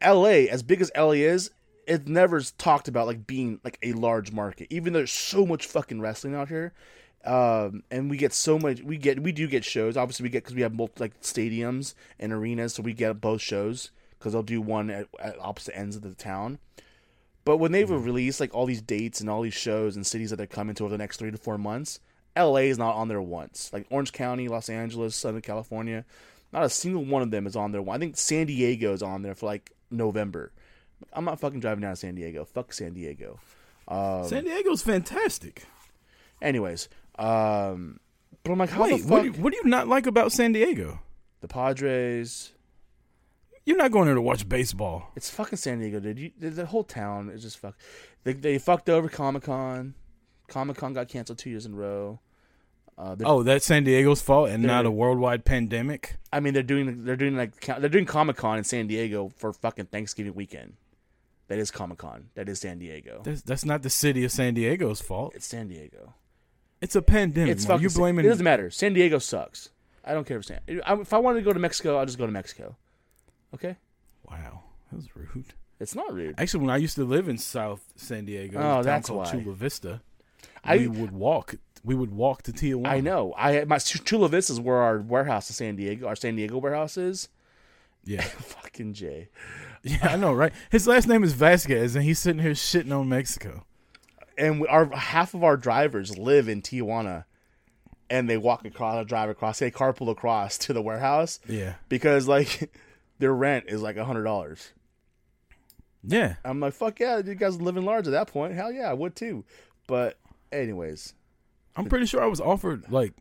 LA, as big as LA is, it never talked about like being like a large market. Even though there's so much fucking wrestling out here, um, and we get so much. We get we do get shows. Obviously, we get because we have multi, like stadiums and arenas, so we get both shows because they'll do one at, at opposite ends of the town. But when they've released like all these dates and all these shows and cities that they're coming to over the next three to four months, LA is not on there once. Like Orange County, Los Angeles, Southern California, not a single one of them is on there. I think San Diego is on there for like November. I'm not fucking driving down to San Diego. Fuck San Diego. Um, San Diego's fantastic. anyways, um, but I'm like, how Wait, the what do, you, what do you not like about San Diego? the Padres? You're not going there to watch baseball. It's fucking San Diego, dude. You, the, the whole town is just fuck. They they fucked over Comic Con. Comic Con got canceled two years in a row. Uh, Oh, that's San Diego's fault and not a worldwide pandemic. I mean, they're doing they're doing like they're doing Comic Con in San Diego for fucking Thanksgiving weekend. That is Comic Con. That is San Diego. That's, that's not the city of San Diego's fault. It's San Diego. It's a pandemic. It's fucking. Sa- blaming. It doesn't matter. San Diego sucks. I don't care for San. If I wanted to go to Mexico, I'll just go to Mexico. Okay, Wow, that was rude. it's not rude. Actually, when I used to live in South San Diego, Oh, that's called why. Chula Vista, I we would walk. We would walk to Tijuana. I know. I my Chula Vista is where our warehouse in San Diego, our San Diego warehouse is. Yeah, Fucking Jay. yeah, I know, right? His last name is Vasquez, and he's sitting here shitting on Mexico. and we, our half of our drivers live in Tijuana, and they walk across, drive across, they carpool across to the warehouse Yeah, because like their rent is like a hundred dollars. yeah. I'm like, fuck yeah, you guys live in large at that point. Hell yeah, I would too. But anyways, I'm pretty sure I was offered like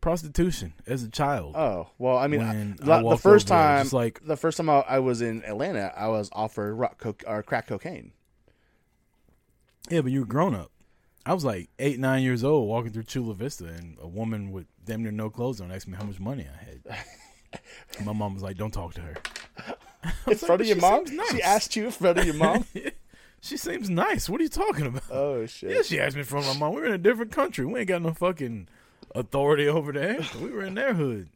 prostitution as a child. oh well, I mean, I- I the first time, like- the first time I, I was in Atlanta, I was offered rock coke or crack cocaine. Yeah, but you were grown up. I was like eight, nine years old walking through Chula Vista, and a woman with damn near no clothes on asked me how much money I had. My mom was like, "Don't talk to her." In front of your she mom, seems she asked you in front of your mom. She seems nice. What are you talking about? oh shit! yeah, she asked me in front of my mom. We're in a different country. We ain't got no fucking authority over there. We were in their hood.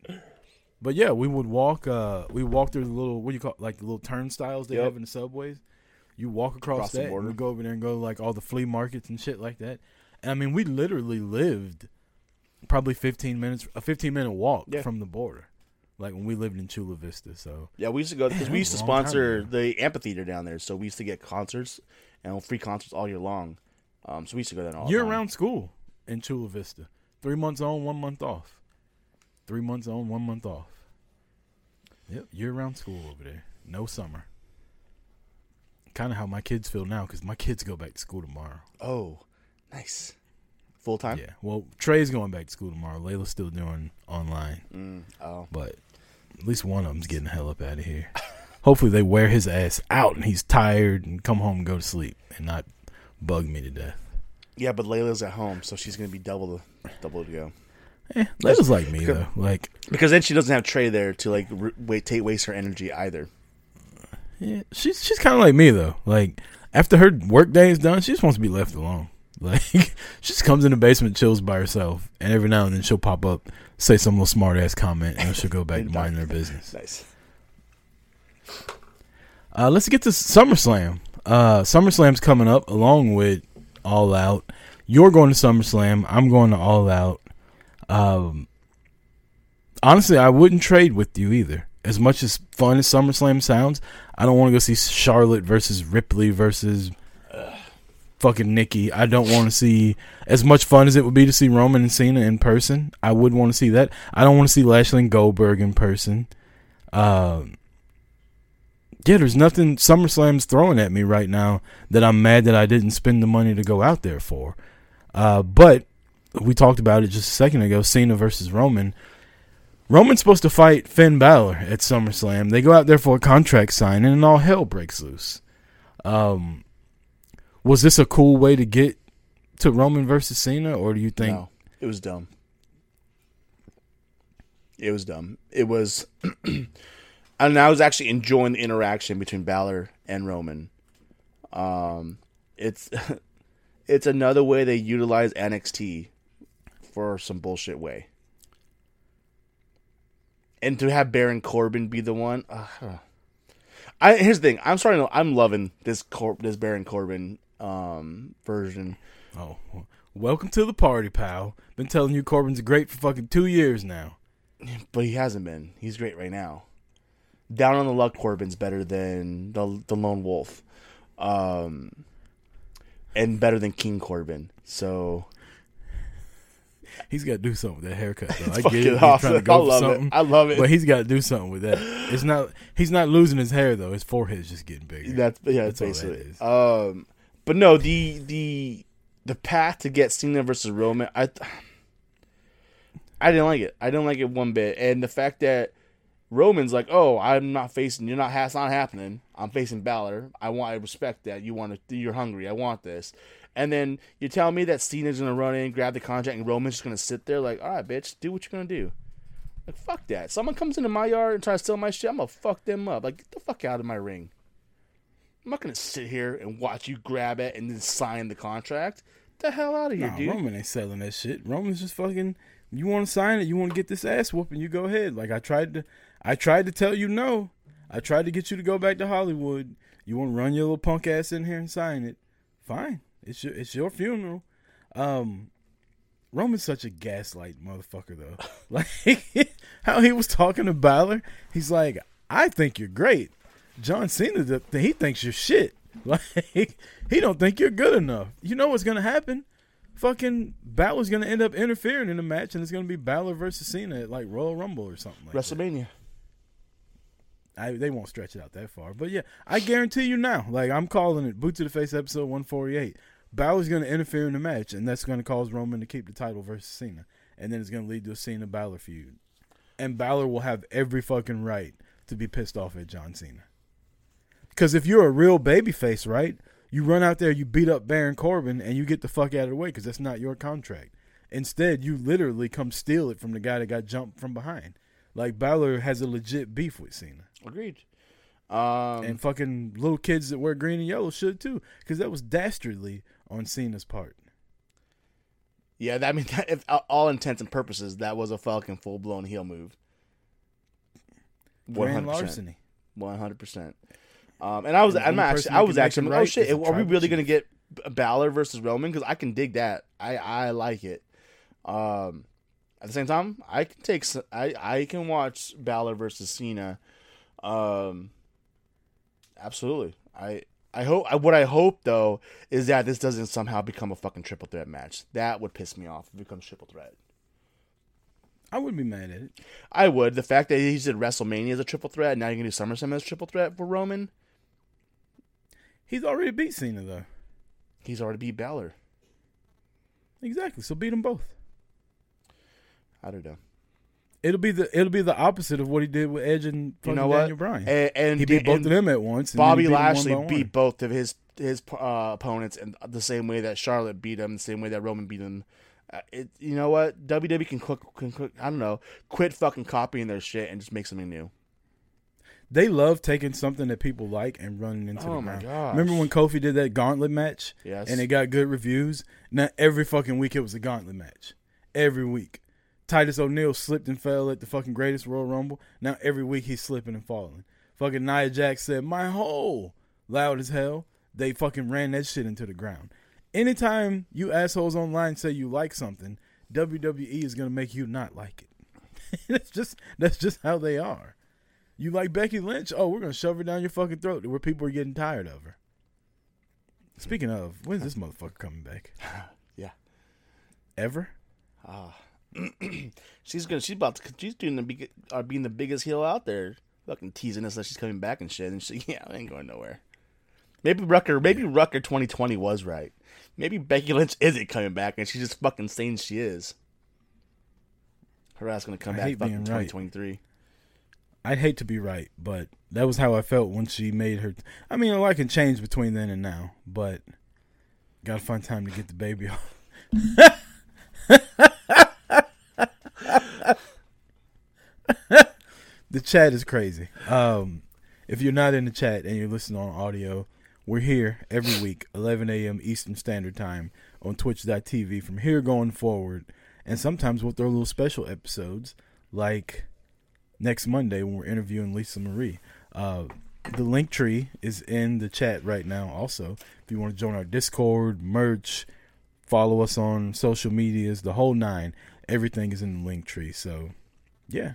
But yeah, we would walk. uh We walk through the little what do you call like the little turnstiles they Yep. have in the subways. You walk across, Across the that, border. and we go over there and go to like all the flea markets and shit like that. And I mean, we literally lived probably fifteen minutes, a fifteen minute walk Yeah. from the border. Like when we lived in Chula Vista, so Yeah, we used to go because we used to was a long time sponsor the amphitheater down there, so we used to get concerts and free concerts all year long. Um, so we used to go there all year round school in Chula Vista. Three months on, one month off. Three months on, one month off. Yep, year round school over there. No summer. Kind of how my kids feel now because my kids go back to school tomorrow. Oh, nice. Full time. Yeah, well, Trey's going back to school tomorrow. Layla's still doing online, Mm, oh, but at least one of them's getting the hell up out of here. Hopefully they wear his ass out and he's tired and come home and go to sleep and not bug me to death. Yeah, but Layla's at home, so she's gonna be double the double to go. Eh, Layla's like me though. Like, Because then she doesn't have Trey there to like re- wait, take waste her energy either. yeah, she's she's kind of like me though. Like after her work day is done, she just wants to be left alone. Like she just comes in the basement, chills by herself, and every now and then she'll pop up, say some little smart ass comment, and she'll go back to minding her business. Nice. Uh, let's get to SummerSlam. Uh, SummerSlam's coming up along with All Out. You're going to SummerSlam. I'm going to All Out. Um, honestly, I wouldn't trade with you either. As much as fun as SummerSlam sounds, I don't want to go see Charlotte versus Ripley versus fucking Nikki. I don't want to see as much fun as it would be to see Roman and Cena in person. I would want to see that. I don't want to see Lashley and Goldberg in person. Um, yeah, there's nothing SummerSlam's throwing at me right now that I'm mad that I didn't spend the money to go out there for. Uh, but we talked about it just a second ago Cena versus Roman. Roman's supposed to fight Finn Balor at SummerSlam. They go out there for a contract signing, and all hell breaks loose. Um, was this a cool way to get to Roman versus Cena, or do you think? No, it was dumb. It was dumb. It was, and I was actually enjoying the interaction between Balor and Roman. Um, it's it's another way they utilize NXT for some bullshit way. And to have Baron Corbin be the one, uh, I here's the thing. I'm starting to. I'm loving this Cor- this Baron Corbin um version. Oh, welcome to the party, pal. Been telling you Corbin's great for fucking two years now. but he hasn't been. He's great right now. Down on the luck, Corbin's better than the the lone wolf, um, and better than King Corbin. So He's got to do something with that haircut. Though. I get it it. He's off. trying to I go for love it. something. I love it. But he's got to do something with that. It's not. He's not losing his hair though. His forehead's just getting bigger. that's yeah, That's that's all that basically. it. Um, but no, the the the path to get Cena versus Roman, I I didn't like it. I didn't like it one bit, and the fact that Roman's like, "Oh, I'm not facing. You're not. That's not happening. I'm facing Balor. I want. I respect that. You want to. You're hungry. I want this." And then you're telling me that Cena's gonna run in, grab the contract, and Roman's just gonna sit there like, "All right, bitch, do what you're gonna do." Like, fuck that. Someone comes into my yard and tries to steal my shit, I'm gonna fuck them up. Like, get the fuck out of my ring. I'm not gonna sit here and watch you grab it and then sign the contract. Get the hell out of here, Nah, dude. Roman ain't selling that shit. Roman's just fucking. You want to sign it? You want to get this ass whooping? You go ahead. Like I tried to, I tried to tell you no. I tried to get you to go back to Hollywood. You want to run your little punk ass in here and sign it? Fine. It's your it's your funeral. Um, Roman's such a gaslight motherfucker though. like how he was talking to Balor. He's like, I think you're great. John Cena, he thinks you're shit. Like he don't think you're good enough. You know what's gonna happen? Fucking Balor's gonna end up interfering in the match, and it's gonna be Balor versus Cena at like Royal Rumble or something like that. WrestleMania. I, they won't stretch it out that far, but yeah, I guarantee you now. Like I'm calling it, boot to the face episode 148. Balor's gonna interfere in the match, and that's gonna cause Roman to keep the title versus Cena, and then it's gonna lead to a Cena Balor feud, and Balor will have every fucking right to be pissed off at John Cena. Because if you're a real babyface, right, you run out there, you beat up Baron Corbin, and you get the fuck out of the way because that's not your contract. Instead, you literally come steal it from the guy that got jumped from behind. Like Balor has a legit beef with Cena. Agreed. Um, And fucking little kids that wear green and yellow should too, because that was dastardly on Cena's part. yeah, that I mean, that, if all intents and purposes, that was a fucking full blown heel move. Grand larceny. One hundred percent. Um, and I was, And I'm actually, I was actually, it oh shit, are we really gonna get Balor versus Roman? Because I can dig that. I, I like it. Um, at the same time, I can take, I, I can watch Balor versus Cena. Um, absolutely. I, I hope. I, what I hope though is that this doesn't somehow become a fucking triple threat match. That would piss me off if it becomes triple threat. I wouldn't be mad at it. I would. The fact that he did WrestleMania as a triple threat, and now you're gonna do SummerSlam as a triple threat for Roman. He's already beat Cena though. He's already beat Balor. Exactly. So beat them both. I don't know. It'll be the it'll be the opposite of what he did with Edge and You know what? Daniel Bryan. And, and he beat and both of them at once. Bobby beat them one Lashley beat one. both of his his uh, opponents in the same way that Charlotte beat him, the same way that Roman beat him. Uh, it, you know what? WWE can cook, can cook. I don't know. Quit fucking copying their shit and just make something new. They love taking something that people like and running into Oh the my ground. Remember when Kofi did that gauntlet match? Yes. And it got good reviews? Now every fucking week it was a gauntlet match. Every week. Titus O'Neil slipped and fell at the fucking greatest Royal Rumble. Now every week he's slipping and falling. Fucking Nia Jax said, My hole loud as hell. They fucking ran that shit into the ground. Anytime you assholes online say you like something, WWE is gonna make you not like it. that's just that's just how they are. You like Becky Lynch? Oh, we're gonna shove her down your fucking throat where people are getting tired of her. Speaking of, when's this motherfucker coming back? Yeah. Ever? Ah, She's gonna. She's about to. She's doing the big, uh, being the biggest heel out there. Fucking teasing us that she's coming back and shit. And she, yeah, I ain't going nowhere. Maybe Rucker. Maybe Rucker 2020 was right. Maybe Becky Lynch isn't coming back, and she's just fucking saying she is. Her ass gonna come I back fucking being right. 2023. I'd hate to be right, but that was how I felt when she made her. I mean, a lot can change between then and now, but gotta find time to get the baby off. the chat is crazy. Um, if you're not in the chat and you're listening on audio, we're here every week, 11 a.m. Eastern Standard Time on Twitch.tv from here going forward. And sometimes we'll throw little special episodes like next Monday when we're interviewing Lisa Marie. Uh, the Linktree is in the chat right now. Also, if you want to join our Discord, merch, follow us on social medias, the whole nine, everything is in the Linktree. So, yeah.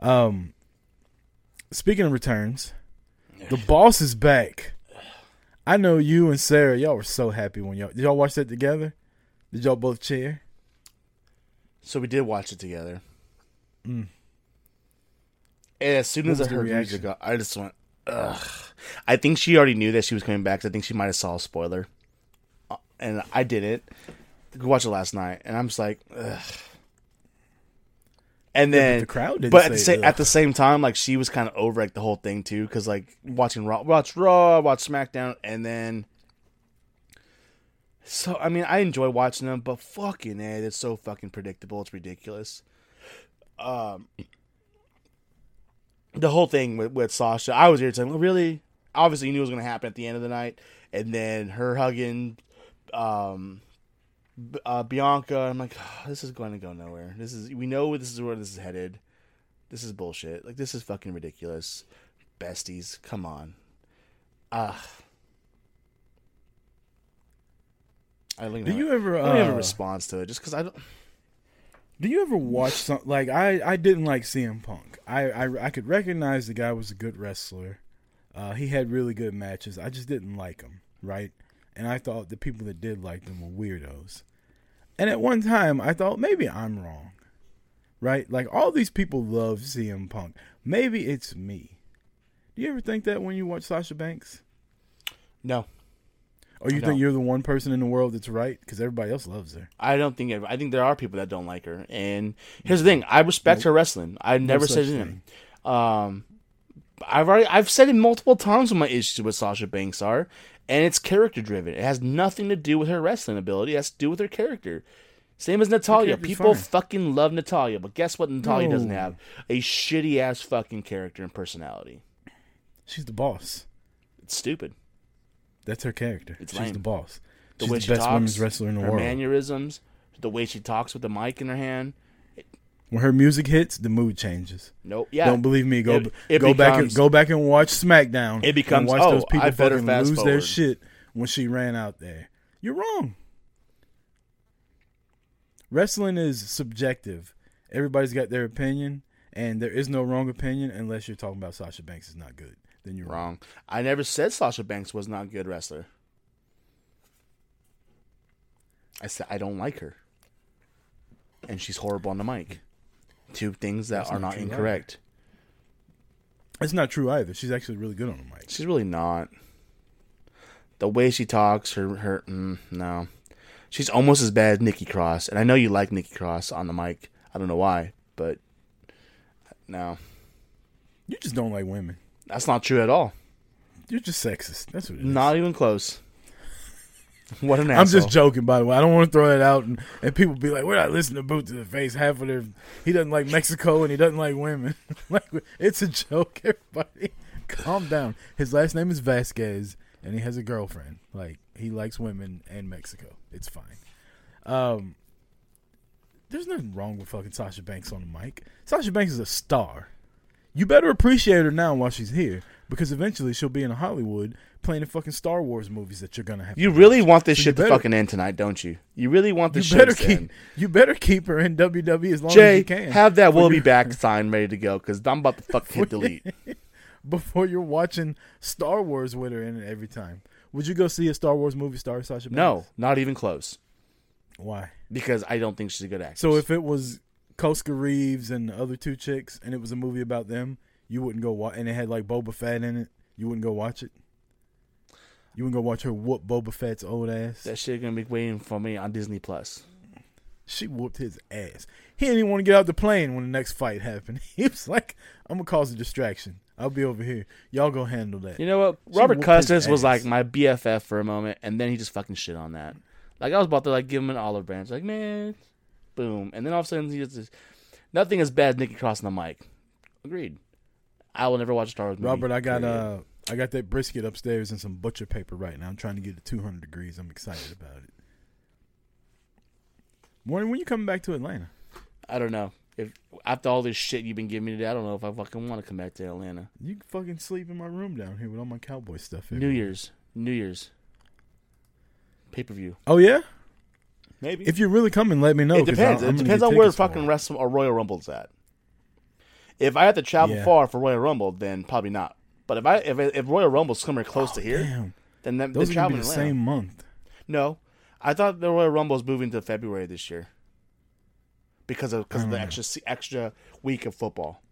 Um, speaking of returns, the boss is back. I know you and Sarah, y'all were so happy when y'all did y'all watch that together. Did y'all both cheer? So we did watch it together. Mm. And as soon as I heard reaction? music, I just went, ugh. I think she already knew that she was coming back. I think she might have saw a spoiler, Uh, and I didn't. Go watch it last night, and I'm just like, ugh. And Yeah, then the crowd but at the, say at the same time, like she was kind of over like the whole thing too, because like watching Raw, watch Raw, watch SmackDown, and then. So I mean, I enjoy watching them, but fucking it, it's so fucking predictable. It's ridiculous. Um, the whole thing with, with Sasha, I was irritated. Well, really? Obviously, you knew it was going to happen at the end of the night, and then her hugging, um, uh, Bianca. I'm like, "Ah, this is going to go nowhere. This is we know this is where this is headed. This is bullshit. Like this is fucking ridiculous. Besties, come on. Ah. I don't Do you ever? I don't have a uh, response to it just because I don't. Do you ever watch some like I I didn't like CM Punk. I I, I could recognize the guy was a good wrestler. Uh, he had really good matches. I just didn't like him, right? And I thought the people that did like him were weirdos. And at one time, I thought maybe I'm wrong, right? Like all these people love CM Punk. Maybe it's me. Do you ever think that when you watch Sasha Banks, No, or you think you're the one person in the world that's right because everybody else loves her? I don't think. I think there are people that don't like her. And here's the thing: I respect her wrestling. I never such said anything. Um, I've already I've said it multiple times what my issues with Sasha Banks are, and it's character driven. It has nothing to do with her wrestling ability. It has to do with her character. Same as Natalya. People fine. fucking love Natalya, but guess what? Natalya doesn't have a shitty ass fucking character and personality. She's the boss. It's stupid. That's her character. It's She's lame. the boss. The She's way the she best talks, women's wrestler in the her world. mannerisms, the way she talks with the mic in her hand. when her music hits, the mood changes. Nope. Yeah. Don't believe me? Go It- it go back and go back and watch SmackDown. It becomes, and watch oh, those people I better fucking lose their shit when she ran out there. You're wrong. Wrestling is subjective. Everybody's got their opinion, and there is no wrong opinion unless you're talking about Sasha Banks is not good. Then you're wrong. I never said Sasha Banks was not a good wrestler. I said I don't like her. And she's horrible on the mic. Two things that That's are not not incorrect. It's not true either. She's actually really good on the mic. She's really not. The way she talks, her her mm, no. She's almost as bad as Nikki Cross. And I know you like Nikki Cross on the mic. I don't know why, but No, You just don't like women. That's not true at all. You're just sexist. That's what it is. Not even close. What an I'm asshole. just joking, by the way. I don't want to throw that out, and, and people be like, "We're not listening to Boot to the Face." Half of their he doesn't like Mexico and he doesn't like women. like it's a joke. Everybody, calm down. His last name is Vasquez, and he has a girlfriend. Like he likes women and Mexico. It's fine. Um, there's nothing wrong with fucking Sasha Banks on the mic. Sasha Banks is a star. You better appreciate her now while she's here, because eventually she'll be in Hollywood playing in fucking Star Wars movies that you're gonna have. You to really watch. want this So shit to fucking end tonight, don't you? You really want this You shit better to keep end. you better keep her in WWE as long as Jay, you can. have that "We'll Be Back" sign ready to go because I'm about to fucking hit delete. before you're watching Star Wars with her in it every time. Would you go see a Star Wars movie star Sasha Banks? No, not even close. Why? Because I don't think she's a good actress. So if it was Koska Reeves and the other two chicks, and it was a movie about them, you wouldn't go watch, and it had like Boba Fett in it. You wouldn't go watch it. You wouldn't go watch her whoop Boba Fett's old ass. that shit gonna be waiting for me on Disney Plus. She whooped his ass. He didn't even want to get out the plane when the next fight happened. He was like, "I'm gonna cause a distraction. I'll be over here. Y'all go handle that." You know what? She Robert Custis was like my BFF for a moment, and then he just fucking shit on that. Like I was about to like give him an olive branch, like man, boom, and then all of a sudden he just nothing as bad as Nikki crossing the mic. Agreed. I will never watch Star Wars movie. Robert, I got period. uh, I got that brisket upstairs and some butcher paper right now. I'm trying to get to 200 degrees. I'm excited about it. Morning, when you coming back to Atlanta? I don't know if after all this shit you've been giving me today, I don't know if I fucking want to come back to Atlanta. You can fucking sleep in my room down here with all my cowboy stuff. In. New. Year's, New Year's, pay per view. Oh yeah. Maybe If you're really coming, let me know. it depends. I'm it depends on where fucking. Wrestle or Royal Rumble's at. If I have to travel Yeah. far for Royal Rumble, then probably not. But if I if if Royal Rumble's somewhere close to here, Damn, then that, those the are gonna be the same month. No, I thought the Royal Rumble's moving to February this year because of because of the Hmm. extra extra week of football.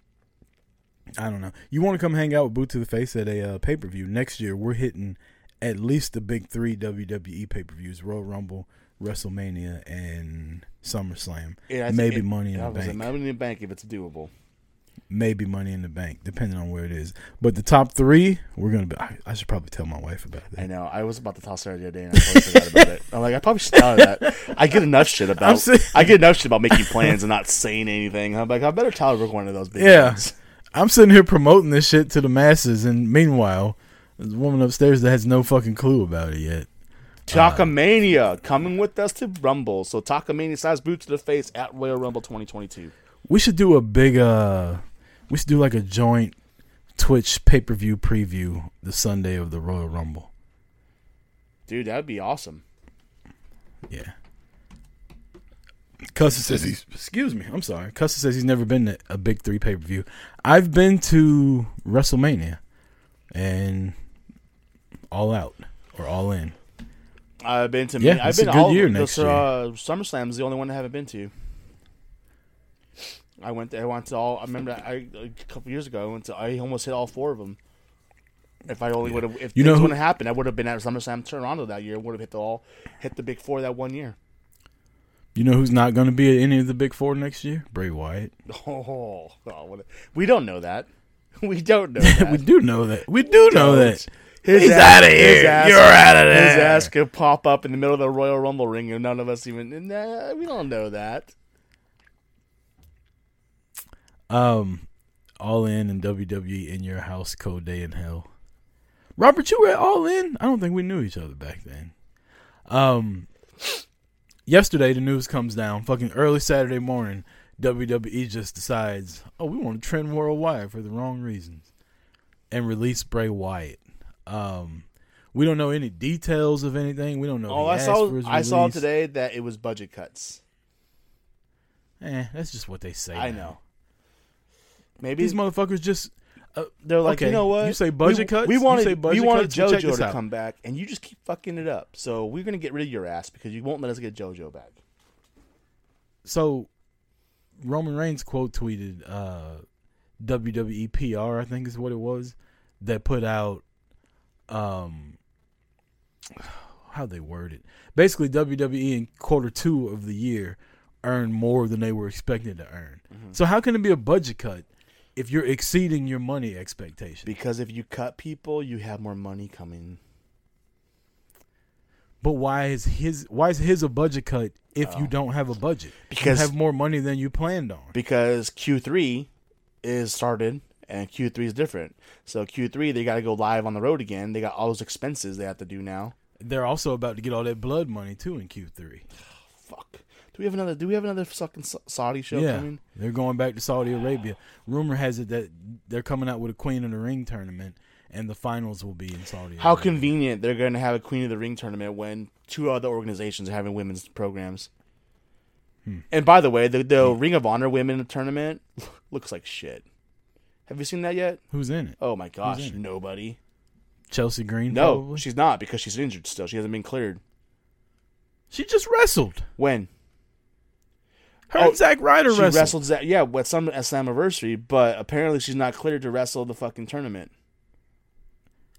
I don't know. You want to come hang out with Boot to the Face at a uh, pay per view next year? We're hitting at least the big three WWE pay per views: Royal Rumble, WrestleMania, and SummerSlam. Yeah, Maybe it- Money in the Bank. Money in the bank if it's doable. Maybe Money in the Bank, depending on where it is. But the top three, we're gonna be. I, I should probably tell my wife about that. I know. I was about to toss her the other day, and I totally forgot about it. I'm like, I probably should tell her that. I get enough shit about. saying- I get enough shit about making plans and not saying anything. I'm like, I better tell her one of those big Yeah. ones. I'm sitting here promoting this shit to the masses, and meanwhile, there's a woman upstairs that has no fucking clue about it yet. Takamania coming with us to Rumble. So Takamania size boot to the face at Royal Rumble 2022. We should do a big. uh We should do like a joint Twitch pay per view preview the Sunday of the Royal Rumble. Dude, that'd be awesome. Yeah. Cussa says he's. Excuse me. I'm sorry. Cussa says he's never been to a big three pay per view. I've been to WrestleMania, and All Out or All In. I've been to. Yeah, I've it's a been good all year the, next uh, year. SummerSlam's the only one I haven't been to. I went. There, I went to all. I remember. I a couple years ago. I went to. I almost hit all four of them. If I only would have, if You know wouldn't have happened, I would have been at SummerSlam Toronto that year. Would have hit the all, hit the big four that one year. You know who's not going to be at any of the big four next year? Bray Wyatt. Oh, oh what a- we don't know that. We don't know that. we do know that. We do know that. His He's ass- outta here. his ass- You're outta His there. ass could pop up in the middle of the Royal Rumble ring, and none of us even. Nah, we don't know that. Um, All In and WWE in your house, Cold Day in Hell. Robert, you were at All In. I don't think we knew each other back then. Um, yesterday the news comes down. Fucking early Saturday morning, WWE just decides, oh, we want to trend worldwide for the wrong reasons, and release Bray Wyatt. Um, we don't know any details of anything. We don't know. Oh, I saw. I saw today that it was budget cuts. Eh, that's just what they say. I now. know. Maybe These motherfuckers just they're like, okay, you know what? you say budget we, cuts? We You wanted, say budget we wanted cuts? JoJo to out. come back, and you just keep fucking it up. So we're gonna get rid of your ass because you won't let us get JoJo back. so Roman Reigns quote tweeted uh, WWE PR, I think is what it was, that put out um how they word it. Basically, WWE in quarter two of the year earned more than they were expected to earn. Mm-hmm. So how can it be a budget cut if you're exceeding your money expectations. Because if you cut people, you have more money coming. But why is his why is his a budget cut if you don't have a budget? Because- you have more money than you planned on. Because Q3 is started and Q3 is different. So Q3 they got to go live on the road again. They got all those expenses they have to do now. They're also about to get all that blood money too in Q3. Fuck. Do we have another? Do we have another fucking Saudi show yeah, coming? they're going back to Saudi Arabia. Rumor has it that they're coming out with a Queen of the Ring tournament, and the finals will be in Saudi. How convenient they're going to have a Queen of the Ring tournament when two other organizations are having women's programs. Hmm. And by the way, the, the Ring of Honor women tournament looks like shit. Have you seen that yet? Who's in it? Oh my gosh, it? nobody. Chelsea Green. No, probably? she's not because she's injured still. She hasn't been cleared. she just wrestled. When? Her Oh, and Zack Ryder she wrestled. wrestled, Za- yeah, with some at but apparently she's not cleared to wrestle the fucking tournament.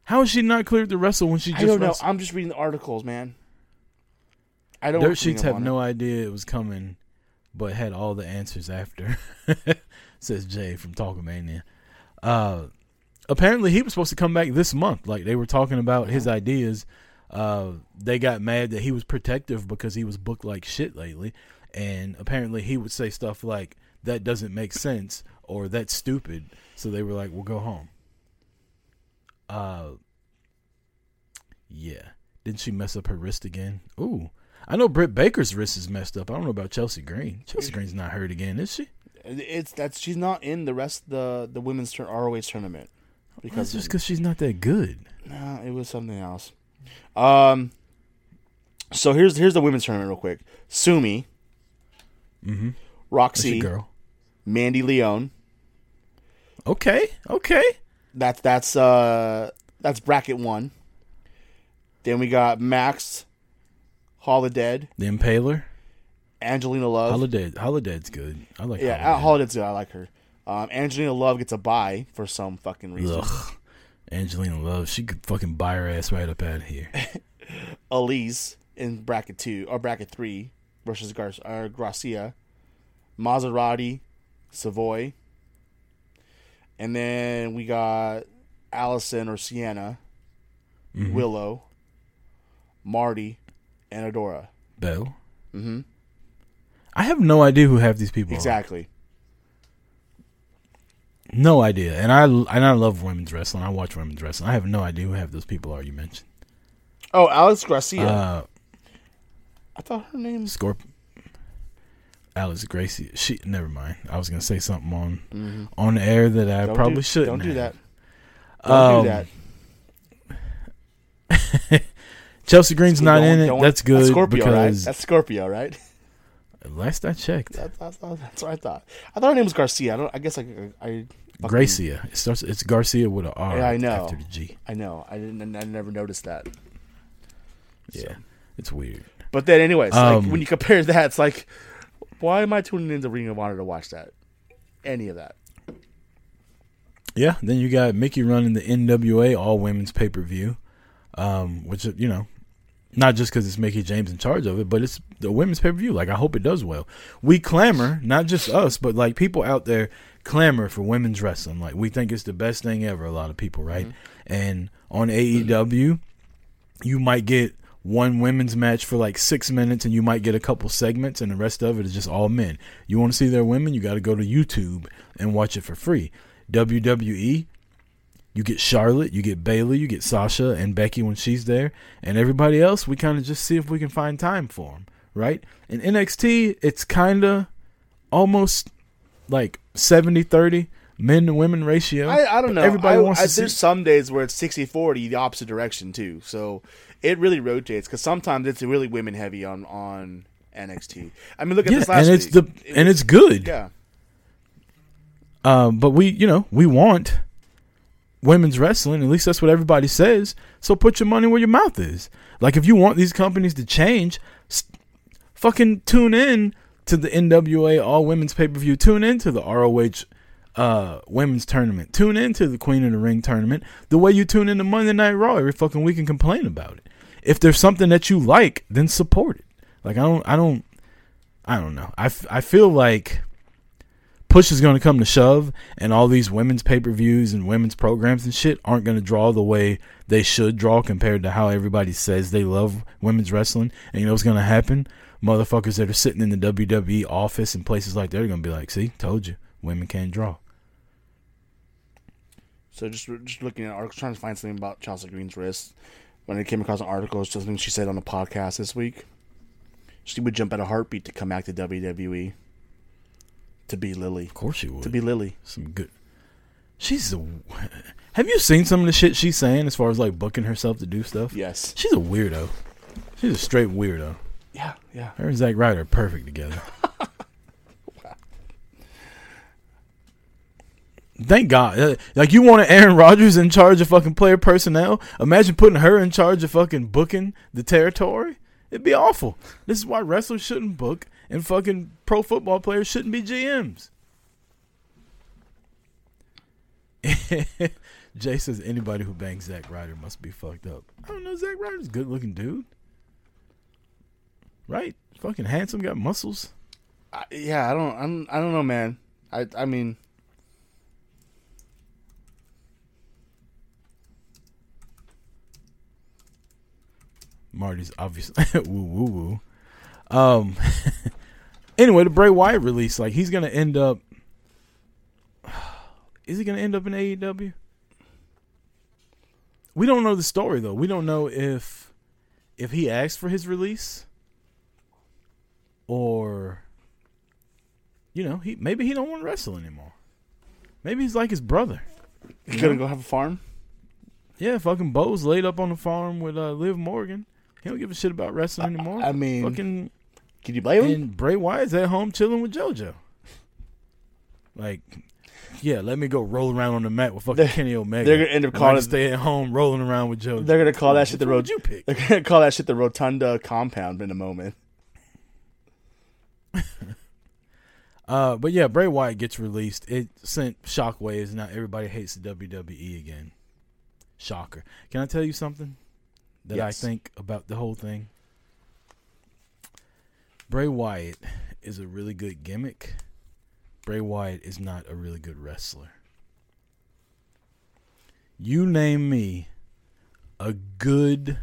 How is she not cleared to wrestle when she just I don't know. I'm just reading the articles, man. I don't. Dirt sheets have no idea it was coming, but had all the answers after. Says Jay from Talkamania. Uh, apparently, he was supposed to come back this month. Like they were talking about his ideas. Uh, they got mad that he was protective because he was booked like shit lately, and apparently he would say stuff like "that doesn't make sense" or "that's stupid." So they were like, "We'll go home." Uh, yeah. Didn't she mess up her wrist again? Ooh. I know Britt Baker's wrist is messed up. I don't know about Chelsea Green. Chelsea Green's not hurt again, is she? It's that's she's not in the rest of the the women's tur- ROH tournament That's because just because she's not that good. no, it was something else. Um. So here's here's the women's tournament real quick. Sumie, Mm-hmm. Rok-C, girl. Mandy Leone. Okay, okay. That's that's uh that's bracket one. Then we got Max, Holidead, The Impaler. Angelina Love. Holiday. Holiday's good. I like. yeah, Holiday. Holidead's good. I like her. Um, Angelina Love gets a buy for some fucking reason. Ugh. Angelina Love. She could fucking buy her ass right up out of here. Elise in bracket two or bracket three versus Gar- uh, Gracia, Maserati, Savoy, and then we got Allison or Sienna, Mhm. Willow, Marty, and Adora. Bell. Mm-hmm. I have no idea who half these people are. Exactly. No idea. And I and I love women's wrestling. I watch women's wrestling. I have no idea who half those people are you mentioned. Oh, Alex Gracia. Uh, I thought her name. Scorp. Alex Gracie. She. Never mind. I was gonna say something on Mhm. on air that I Don't probably do, shouldn't. Don't do that. Don't Um, do that. Chelsea Green's not in it. That's good Scorpio, right? because That's Scorpio, right? Last I checked, That's, what I thought. I thought her name was Garcia. I don't. I guess I. I fucking- Gracia. It starts. It's Garcia with a R. Yeah, I know. After the G. I know. I didn't. I never noticed that. Yeah, So. it's weird. But then, anyways, Um, like when you compare that, it's like, why am I tuning into Ring of Honor to watch that? Any of that? Yeah. Then you got Mickie running the NWA All Women's Pay Per View, um, which you know, not just because it's Mickie James in charge of it, but it's the women's pay per view. Like I hope it does well. We clamor, not just us, but like people out there clamor for women's wrestling. Like we think it's the best thing ever. A lot of people, right? Mm-hmm. And on AEW, you might get one women's match for like six minutes and you might get a couple segments and the rest of it is just all men. You want to see their women, you got to go to YouTube and watch it for free. WWE, you get Charlotte, you get Bayley, you get Sasha and Becky when she's there, and everybody else, we kind of just see if we can find time for them, right? In NXT, it's kind of almost like 70 30 men to women ratio. I, I don't know. Everybody I, wants I, to see. There's some days where it's 60-40, the opposite direction too. So it really rotates because sometimes it's really women heavy on on NXT. I mean, look at Yeah, this last and it's week. the It and was- it's good. yeah. Um, but we, you know, we want women's wrestling. At least that's what everybody says. So put your money where your mouth is. Like if you want these companies to change, s- fucking tune in to the NWA All Women's Pay Per View. Tune in to the ROH uh, Women's Tournament. Tune in to the Queen of the Ring Tournament. The way you tune in to Monday Night Raw every fucking week and complain about it. If there's something that you like, then support it. Like I don't, I don't, I don't know. I, f- I feel like push is going to come to shove, and all these women's pay per views and women's programs and shit aren't going to draw the way they should draw compared to how everybody says they love women's wrestling. And you know what's going to happen? Motherfuckers that are sitting in the WWE office and places like that are going to be like, "See, told you, women can't draw." So just just looking at articles, trying to find something about Chelsea Green's wrist. When I came across an article, it's something she said on a podcast this week. She would jump at a heartbeat to come back to WWE. To be Lily. Of course she would. To be Lily. some good. She's a. Have you seen some of the shit she's saying as far as like booking herself to do stuff? Yes. She's a weirdo. She's a straight weirdo. Yeah, yeah. Her and Zack Ryder are perfect together. Thank God. Uh, Like you wanted Aaron Rodgers in charge of fucking player personnel. Imagine putting her in charge of fucking booking the territory. It'd be awful. This is why wrestlers shouldn't book and fucking pro football players shouldn't be GMs. Jay says anybody who bangs Zack Ryder must be fucked up. I don't know. Zack Ryder's a good looking dude. Right? Fucking handsome, got muscles. I, yeah, I don't, I'm, I don't know, man. I, I mean, Marty's obviously woo woo woo. Um. anyway, the Bray Wyatt release, like he's gonna end up. Is he gonna end up in AEW? We don't know the story though. We don't know if if he asked for his release or you know he maybe he don't want to wrestle anymore. Maybe he's like his brother. you gonna go have a farm? Yeah, fucking Bo's laid up on the farm with uh, Liv Morgan. He don't give a shit about wrestling anymore. I mean, fucking can you blame him? and Bray Wyatt's at home chilling with JoJo. Like, yeah, let me go roll around on the mat with fucking They're- Kenny Omega. they're gonna end up calling it- stay at home rolling around with JoJo. They're gonna call that shit the road. you pick? They're gonna call that shit the Rotunda compound in a moment. Uh, but yeah, Bray Wyatt gets released. It sent shockwaves. Now everybody hates the WWE again. Shocker. Can I tell you something that I think about the whole thing? Bray Wyatt is a really good gimmick. Bray Wyatt is not a really good wrestler. You name me a good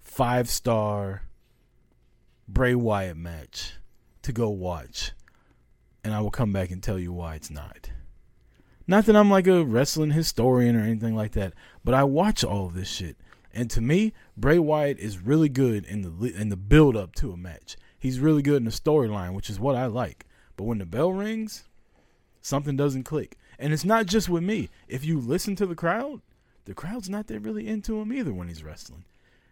five star Bray Wyatt match to go watch and I will come back and tell you why it's not. Not that I'm like a wrestling historian or anything like that, but I watch all of this shit. And to me, Bray Wyatt is really good in the in the build up to a match. He's really good in the storyline, which is what I like. But when the bell rings, something doesn't click. And it's not just with me. If you listen to the crowd, the crowd's not that really into him either when he's wrestling.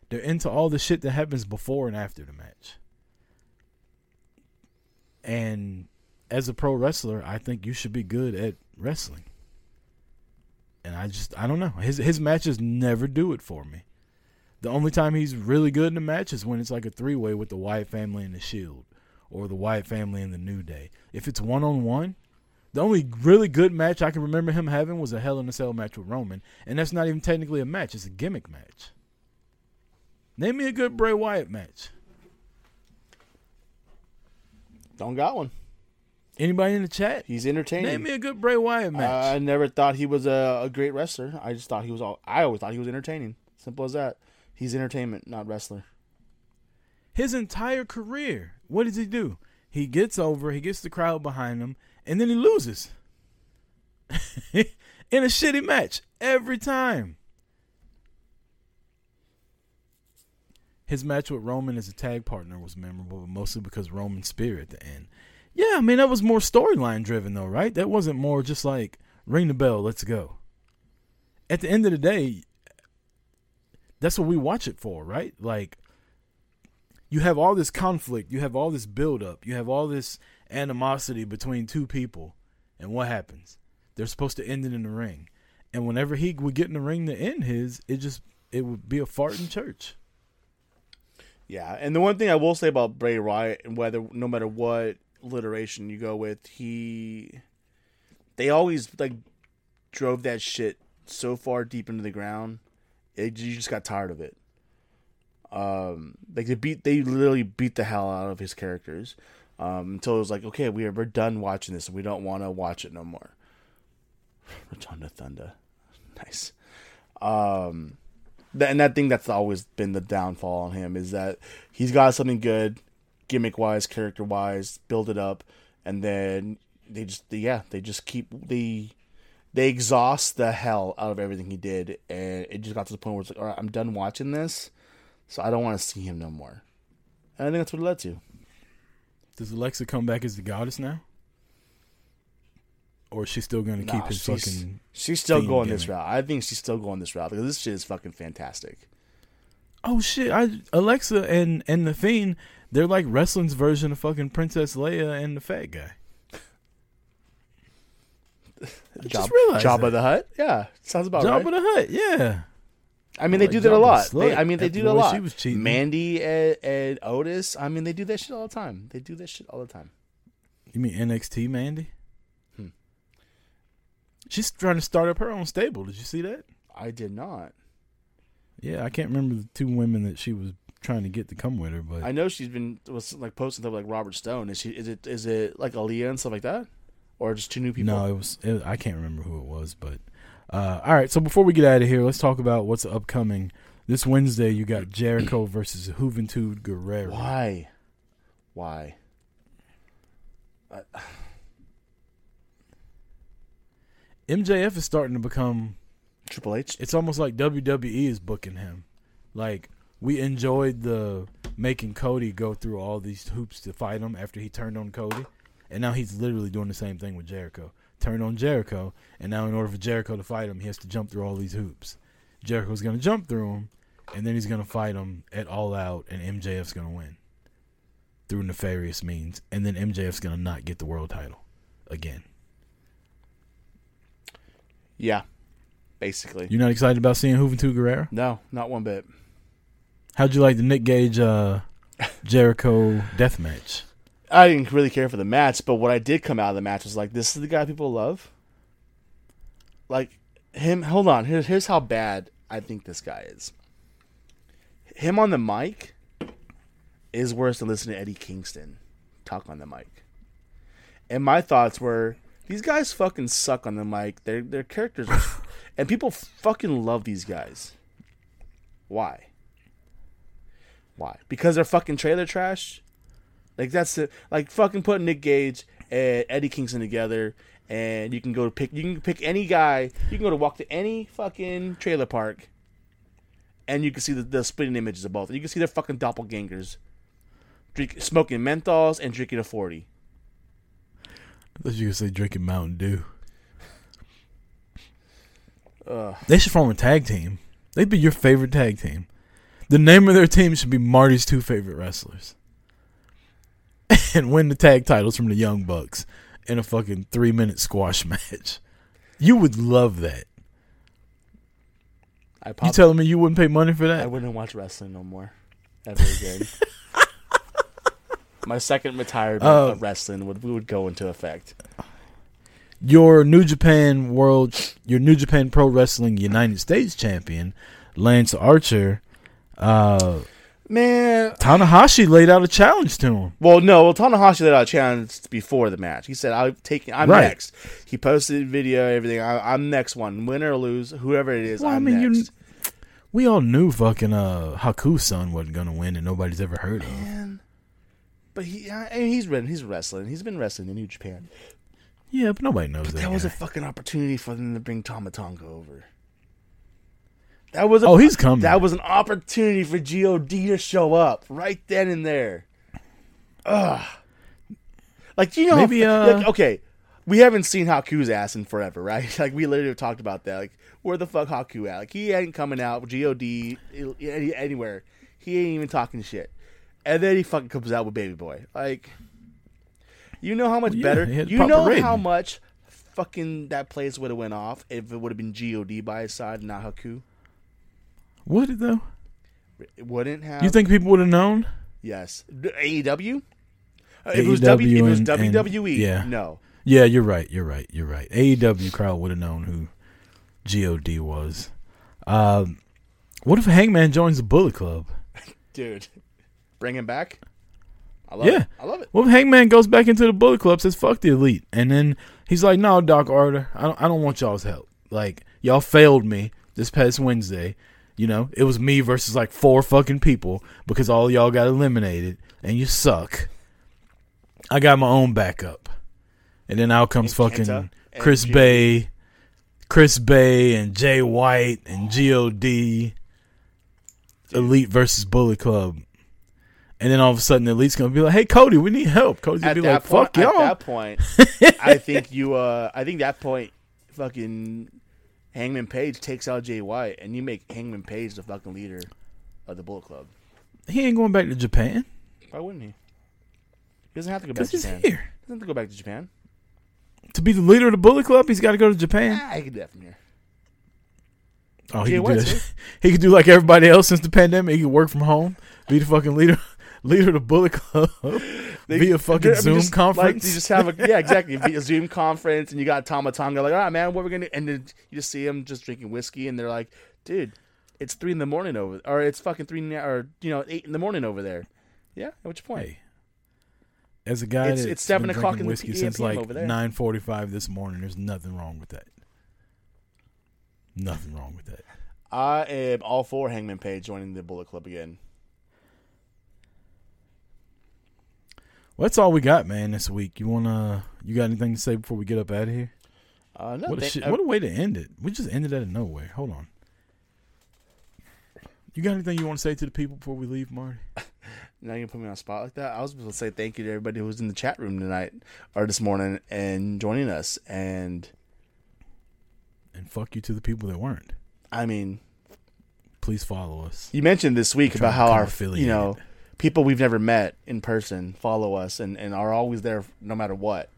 They're into all the shit that happens before and after the match. And as a pro wrestler, I think you should be good at wrestling. And I just I don't know. His his matches never do it for me. The only time he's really good in a match is when it's like a three way with the Wyatt family and the Shield, or the Wyatt family and the New Day. If it's one on one, the only really good match I can remember him having was a Hell in a Cell match with Roman, and that's not even technically a match; it's a gimmick match. Name me a good Bray Wyatt match. Don't got one. Anybody in the chat? He's entertaining. Name me a good Bray Wyatt match. Uh, I never thought he was a, a great wrestler. I just thought he was all. I always thought he was entertaining. Simple as that. He's entertainment, not wrestler. his entire career. What does he do? He gets over, he gets the crowd behind him, and then he loses. in a shitty match every time. His match with Roman as a tag partner was memorable, mostly because Roman spear at the end. Yeah, I mean that was more storyline driven though, right? That wasn't more just like ring the bell, let's go. At the end of the day, that's what we watch it for, right? Like you have all this conflict, you have all this buildup, you have all this animosity between two people, and what happens? They're supposed to end it in the ring, and whenever he would get in the ring to end his, it just it would be a fart in church. Yeah, and the one thing I will say about Bray Wyatt, and whether no matter what alliteration you go with, he they always like drove that shit so far deep into the ground, it, you just got tired of it. Um, like they beat, they literally beat the hell out of his characters. um, until it was like, okay, we are we're done watching this, and we don't want to watch it no more. Rotunda Thunder, nice. Um, and that thing that's always been the downfall on him is that he's got something good, gimmick wise, character wise, build it up, and then they just yeah they just keep they they exhaust the hell out of everything he did, and it just got to the point where it's like, all right, I'm done watching this, so I don't want to see him no more. And I think that's what it led to. Does Alexa come back as the goddess now? Or is she still going to Nah, keep his she's- fucking. She's still going this route. I think she's still going this route because this shit is fucking fantastic. Oh shit! I Alexa and and the Fiend, they're like wrestling's version of fucking Princess Leia and the fat guy. Just realized Jabba that. the Hut. Yeah, sounds about Jabba right. the Hut. yeah. I mean, they Like do that a lot. They, I mean, they do that a lot. she was cheating. Mandy and, and Otis. I mean, they do that shit all the time. They do that shit all the time. You mean NXT Mandy? Hmm. She's trying to start up her own stable. Did you see that? I did not. Yeah, I can't remember the two women that she was trying to get to come with her, but I know she's been was like posting stuff like Robert Stone. Is she? Is it? Is it like Aliyah and stuff like that, or just two new people? no, it was it, I can't remember who it was. But uh, all right, so before we get out of here, let's talk about what's upcoming. This Wednesday, you got Jericho versus Juventud Guerrero. Why? Why? MJF is starting to become. Triple H. It's almost like WWE is booking him. Like we enjoyed the making Cody go through all these hoops to fight him after he turned on Cody, and now he's literally doing the same thing with Jericho. Turn on Jericho, and now in order for Jericho to fight him, he has to jump through all these hoops. Jericho's gonna jump through them, and then he's gonna fight him at All Out, and MJF's gonna win through nefarious means, and then MJF's gonna not get the world title again. Yeah, basically. You're not excited about seeing Juventud Guerrera? No, not one bit. How'd you like the Nick Gage uh, Jericho death match? I didn't really care for the match, but what I did come out of the match was like, this is the guy people love. Like him. Hold on. Here's here's how bad I think this guy is. Him on the mic is worse than listening to Eddie Kingston talk on the mic. And my thoughts were, these guys fucking suck on the mic. Their their characters, are, and people fucking love these guys. Why? Why? Because they're fucking trailer trash. Like that's it. Like fucking put Nick Gage and Eddie Kingston together, and you can go to pick. You can pick any guy. You can go to walk to any fucking trailer park, and you can see the, the splitting images of both. You can see their fucking doppelgangers, drink, smoking menthols and drinking a forty. I thought you could say drinking Mountain Dew. Ugh. They should form a tag team. They'd be your favorite tag team. The name of their team should be Marty's two favorite wrestlers. and win the tag titles from the Young Bucks in a fucking three minute squash match. You would love that. I You telling me you wouldn't pay money for that? I wouldn't watch wrestling no more, ever again. My second retirement Uh, of wrestling would would go into effect. Your New Japan World, your New Japan Pro Wrestling United States champion, Lance Archer, uh, Man, Tanahashi laid out a challenge to him. Well, no. Well, Tanahashi let out a challenge before the match. He said, "I'm taking. I'm Right. next." He posted video, everything. I, I'm next one, win or lose, whoever it is. Well, I I'm mean, you- next. We all knew fucking uh, Haku's son wasn't gonna win, and nobody's ever heard of. Him. But he, I mean, he's been, he's wrestling. He's been wrestling in New Japan. Yeah, but nobody knows that. That was a fucking opportunity for them to bring Tama Tonga over. That was a, oh, he's coming. that was an opportunity for God to show up right then and there. Ugh. Like you know Maybe, uh, like, okay, we haven't seen Haku's ass in forever, right? Like we literally have talked about that. Like where the fuck Haku at? Like he ain't coming out with God any, anywhere. He ain't even talking shit. And then he fucking comes out with Baby Boy. Like you know how much Well, yeah, better you know rating. how much fucking that place would have went off if it would have been God by his side, not Haku. Would it though? It wouldn't have. You think people would have known? Yes. AEW? Uh, if, it was w, AEW if it was and- and- WWE, yeah. no. Yeah, you're right. You're right. You're right. AEW crowd would have known who God was. Um, what if Hangman joins the Bullet Club? Dude. Bring him back? I love Yeah. it. I love it. Well, Hangman goes back into the Bullet Club, says "fuck the elite," and then he's like, "No, Doc Arthur, I don't, I don't want y'all's help. Like, y'all failed me this past Wednesday. You know, it was me versus like four fucking people because all y'all got eliminated, and you suck. I got my own backup, and then out comes And fucking Chris G- Bay, Chris Bay, and Jay White and God." Elite versus Bullet Club. And then all of a sudden, Elite's gonna be like, "Hey, Cody, we need help." Cody's gonna At be like, point, "Fuck y'all." At that point, I think you. uh I think that point, fucking Hangman Page takes out Jay White, and you make Hangman Page the fucking leader of the Bullet Club. He ain't going back to Japan Why wouldn't he? He doesn't have to go back to he's Japan. here He doesn't have to go back to Japan. to be the leader of the Bullet Club. He's got to go to Japan. Ah, I could do that from here. Oh, he Jay could do White's that. He could do like everybody else since the pandemic. He could work from home, be the fucking leader, leader of the Bullet Club, via fucking I mean, Zoom just, conference. Like, you just have a yeah, exactly. Via Zoom conference, and you got Tama Tonga like, all right, man, what we're gonna, and then you just see him just drinking whiskey, and they're like, dude, it's three in the morning over, or it's fucking three, or you know, eight in the morning over there. Yeah, at which point? Hey, as a guy It's- that's it's 7 been o'clock in the whiskey p- since like nine forty-five this morning, there's nothing wrong with that. Nothing wrong with that. I am all for Hangman Page joining the Bullet Club again. Well, that's all we got, man, this week. You wanna? You got anything to say before we get up out of here? Uh, no, What a shit! uh, What a way to end it. We just ended out of nowhere. Hold on. You got anything you want to say to the people before we leave, Marty? now you put me on spot like that. I was supposed to say thank you to everybody who was in the chat room tonight or this morning and joining us. And And fuck you to the people that weren't. I mean, Please follow us. you mentioned this week about how our affiliated. you know people we've never met in person follow us and, and are always there no matter what.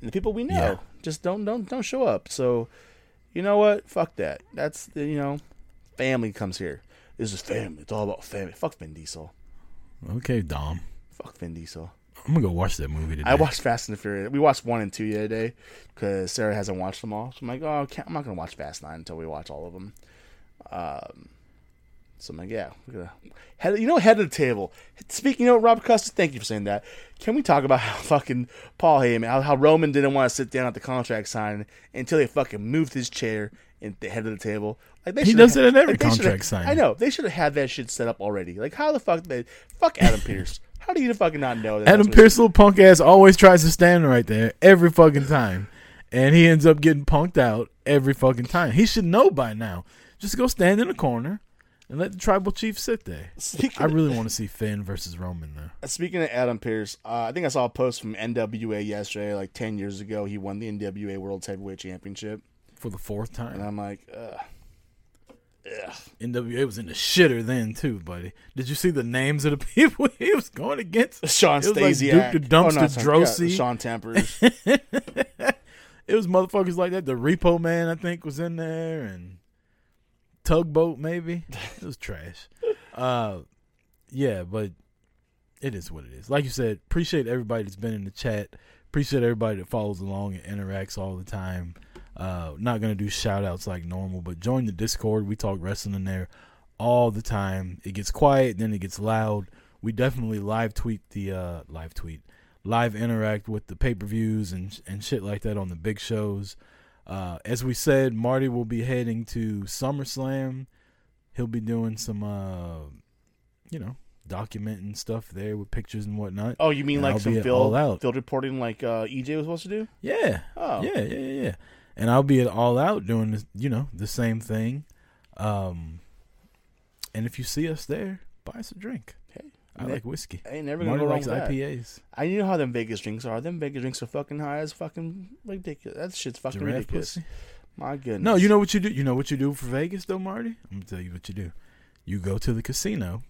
And the people we know Yeah. just don't don't don't show up. So you know what? Fuck that. That's the you know family comes here. This is family. It's all about family. Fuck Vin Diesel. Okay, Dom. Fuck Vin Diesel. I'm gonna go watch that movie today. I watched Fast and the Furious. We watched one and two the other day because Sarah hasn't watched them all. So I'm like, oh, I'm not gonna watch Fast Nine until we watch all of them. Um, so I'm like, yeah, we're gonna head. You know, head of the table. Speaking, you know, Rob Custis, thank you for saying that. Can we talk about how fucking Paul Heyman, how, how Roman didn't want to sit down at the contract signing until they fucking moved his chair in the head of the table? Like they He does it at every like, contract signing. I know they should have had that shit set up already. Like how the fuck they fuck Adam Pierce? How do you fucking not know that? Adam Pearce, little punk ass, always tries to stand right there every fucking time, and he ends up getting punked out every fucking time. He should know by now. Just go stand in the corner and let the tribal chief sit there. Speaking, I really want to see Finn versus Roman though. speaking of Adam Pearce, uh, I think I saw a post from NWA yesterday, like ten years ago. He won the NWA World Heavyweight Championship, for the fourth time, and. I'm like, ugh. Ugh. NWA was in the shitter then too, buddy. Did you see the names of the people he was going against? Sean was like Duke the Dumpster not Sean- Droese. yeah, Sean Tempers. It was motherfuckers like that. The Repo Man, I think, was in there, and Tugboat maybe. It was trash. Uh, yeah, but it is what it is. Like you said, appreciate everybody that's been in the chat. Appreciate everybody that follows along and interacts all the time. Uh, not gonna do shout outs like normal, but join the Discord. We talk wrestling in there all the time. It gets quiet, then it gets loud. We definitely live tweet the uh, live tweet, live interact with the pay per views and and shit like that on the big shows. Uh, as we said, Marty will be heading to SummerSlam. He'll be doing some, uh, you know, documenting stuff there with pictures and whatnot. Oh, you mean And like I'll some field field reporting, like uh, EJ was supposed to do? Yeah, Oh, yeah, yeah, yeah, yeah. And I'll be at All Out doing, this, you know, the same thing. Um, and if you see us there, buy us a drink. I ne- like whiskey. I ain't never gonna Marty go wrong with that. IPAs. I know how them Vegas drinks are. Them Vegas drinks are fucking high as fucking ridiculous. That shit's fucking Giraffe ridiculous. pussy. My goodness. No, you know what you do. You know what you do for Vegas, though, Marty. I'm gonna tell you what you do. You go to the casino,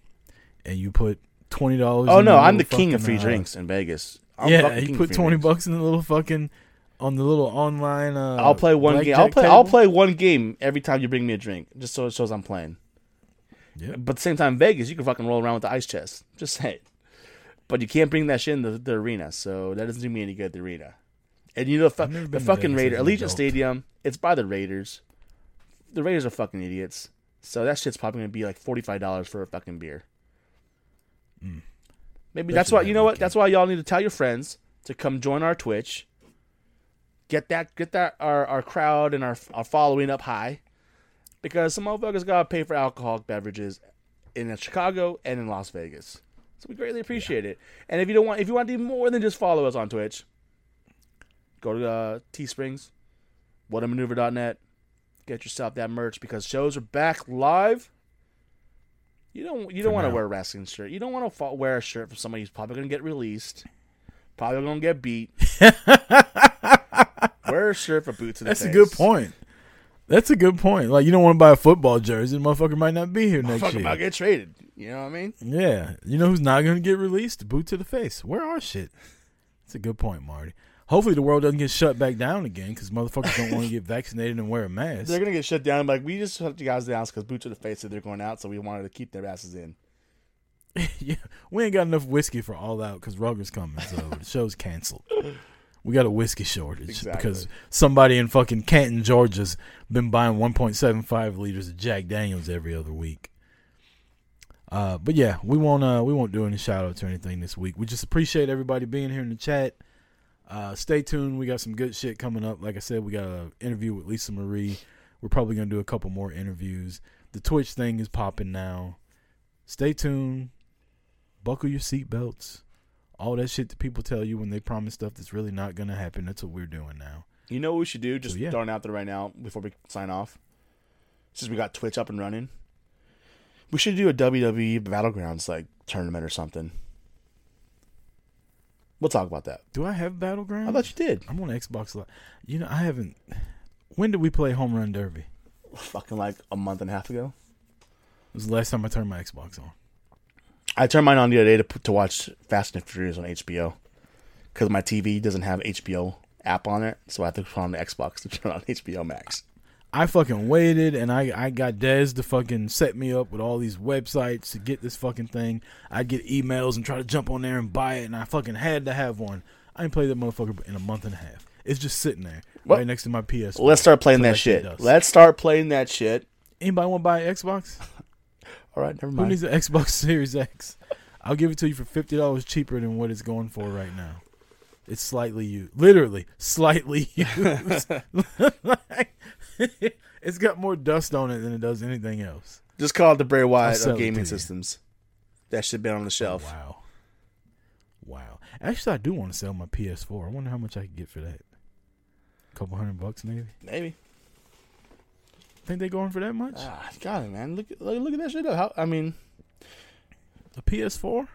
and you put twenty dollars. Oh no, I'm the king of free drinks in Vegas. I'm yeah, you put twenty drinks. bucks in the little fucking on the little online. Uh, I'll play one game. I'll play. I'll play one game every time you bring me a drink, just so it shows I'm playing. Yeah. But at the same time, Vegas, you can fucking roll around with the ice chest. Just say it. But you can't bring that shit in the, the arena, so that doesn't do me any good. at The arena, and you know, fu- the fucking Raider Allegiant. Stadium. It's by the Raiders. The Raiders are fucking idiots. So that shit's probably gonna be like forty five dollars for a fucking beer. Mm. Maybe Bet that's why you know what. weekend. That's why y'all need to tell your friends to come join our Twitch. Get that, get that our, our crowd and our our following up high, because some motherfuckers gotta pay for alcoholic beverages in Chicago and in Las Vegas. So we greatly appreciate it. And if you don't want, if you want to do more than just follow us on Twitch, go to uh, Teesprings, whatamaneuver.net, get yourself that merch because shows are back live. You don't you don't want to wear a wrestling shirt. You don't want to wear a shirt from somebody who's probably going to get released, probably going to get beat. wear a shirt for boots in the That's a good point. That's a good point. Like you don't want to buy a football jersey, the motherfucker might not be here next year. about get traded. You know what I mean? Yeah, you know who's not going to get released? Boot to the face. Where our shit? That's a good point, Marty. Hopefully the world doesn't get shut back down again because motherfuckers don't want to get vaccinated and wear a mask. They're gonna get shut down. Like we just shut you guys down because boots to the face said they're going out, so we wanted to keep their asses in. yeah, we ain't got enough whiskey for all out because Rugger's coming, so the show's canceled. We got a whiskey shortage Exactly. because somebody in fucking Canton, Georgia's been buying 1.75 liters of Jack Daniels every other week. Uh, but yeah, we won't uh, we won't do any shout outs or anything this week. We just appreciate everybody being here in the chat. Uh, stay tuned. We got some good shit coming up. Like I said, we got an interview with Lisa Marie. We're probably gonna do a couple more interviews. The Twitch thing is popping now. Stay tuned. Buckle your seatbelts. All that shit that people tell you when they promise stuff that's really not gonna happen. That's what we're doing now. You know what we should do? Just So, yeah. throwing out there right now before we sign off. Since we got Twitch up and running, we should do a WWE Battlegrounds like tournament or something. We'll talk about that. Do I have Battlegrounds? I thought you did. I'm on Xbox Live. You know, I haven't. When did we play Home Run Derby? Fucking like a month and a half ago. It was the last time I turned my Xbox on. I turned mine on the other day to to watch Fast and Furious on HBO because my TV doesn't have HBO app on it, so I have to put on the Xbox to turn on HBO Max. I fucking waited and I, I got Dez to fucking set me up with all these websites to get this fucking thing. I'd get emails and try to jump on there and buy it, and I fucking had to have one. I ain't played that motherfucker in a month and a half. It's just sitting there What? right next to my PS. Let's start playing that that shit shit. Let's start playing that shit. Anybody want to buy an Xbox? All right, never mind. Who needs an Xbox Series X? I'll give it to you for fifty dollars cheaper than what it's going for right now. It's slightly used, literally slightly used. it's got more dust on it than it does anything else. Just call it the Bray Wyatt of gaming systems. That should been on the shelf. Oh, wow, wow. Actually, I do want to sell my PS4. I wonder how much I could get for that. A couple hundred bucks, maybe. Maybe. Think they going for that much? Ah, got it, man. Look, look, look at that shit. How, I mean, A PS4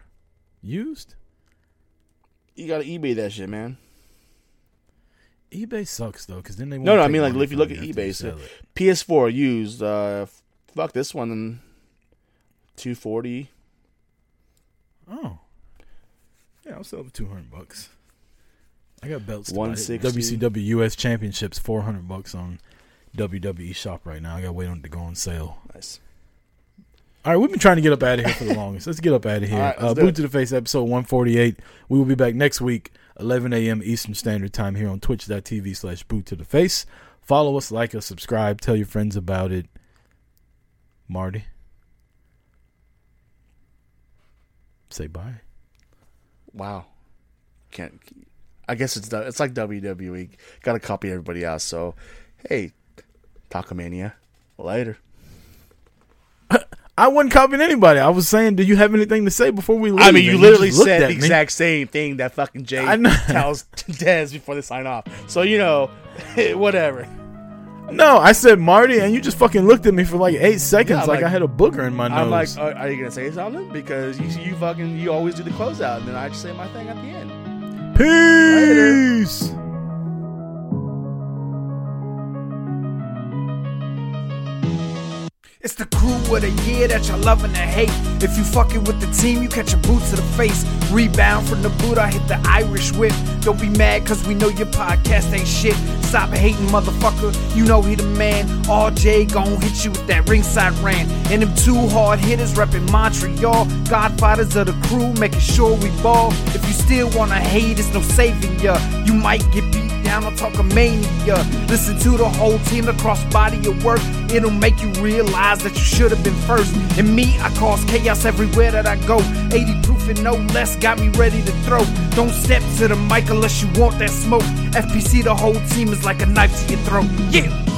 used? you got to eBay that shit, man. eBay sucks though, because then they No, won't no, I mean, like, if you look at eBay, so- it. PS4 used. Uh, fuck this one. Two forty. Oh. Yeah, I'll sell for two hundred bucks. I got belts. buy. 160. WCW US Championships four hundred bucks on WWE Shop right now. I gotta wait on it to go on sale. Nice. All right, we've been trying to get up out of here for the longest. Let's get up out of here. Right, uh, Boot to the Face episode one forty eight. We will be back next week, eleven a.m. Eastern Standard Time here on Twitch.tv slash Boot to the Face. Follow us, like us, subscribe, tell your friends about it. Marty, say bye. Wow. Can't. I guess it's it's like WWE. Got to copy everybody else. So, hey, Takamania. Later. I wasn't copying anybody. I was saying, do you have anything to say before we leave? I mean, you And literally looked said the me. exact same thing that fucking Jay tells Dez before they sign off. So you know, whatever. No, I said Marty, and you just fucking looked at me for like eight seconds, Yeah, like, like- I had a booger in my nose. I'm like, are, are you gonna say something? Because you you fucking you always do the closeout, and then I just say my thing at the end. peace. It's the crew of the year that y'all loving to hate. If you fucking with the team, you catch a boot to the face. Rebound from the boot, I hit the Irish whip. Don't be mad, cause we know your podcast ain't shit. Stop hating, motherfucker. You know he the man. RJ gon' hit you with that ringside rant. And them two hard hitters reppin' Montreal. Godfathers of the crew, making sure we ball. If you still wanna hate, it's no saving ya. You might get beat down talking mania. Listen to the whole team across body of work. It'll make you realize that you should have been first. And me, I cause chaos everywhere that I go. 80 proof and no less got me ready to throw. Don't step to the mic unless you want that smoke. FPC, the whole team is like a knife to your throat. Yeah.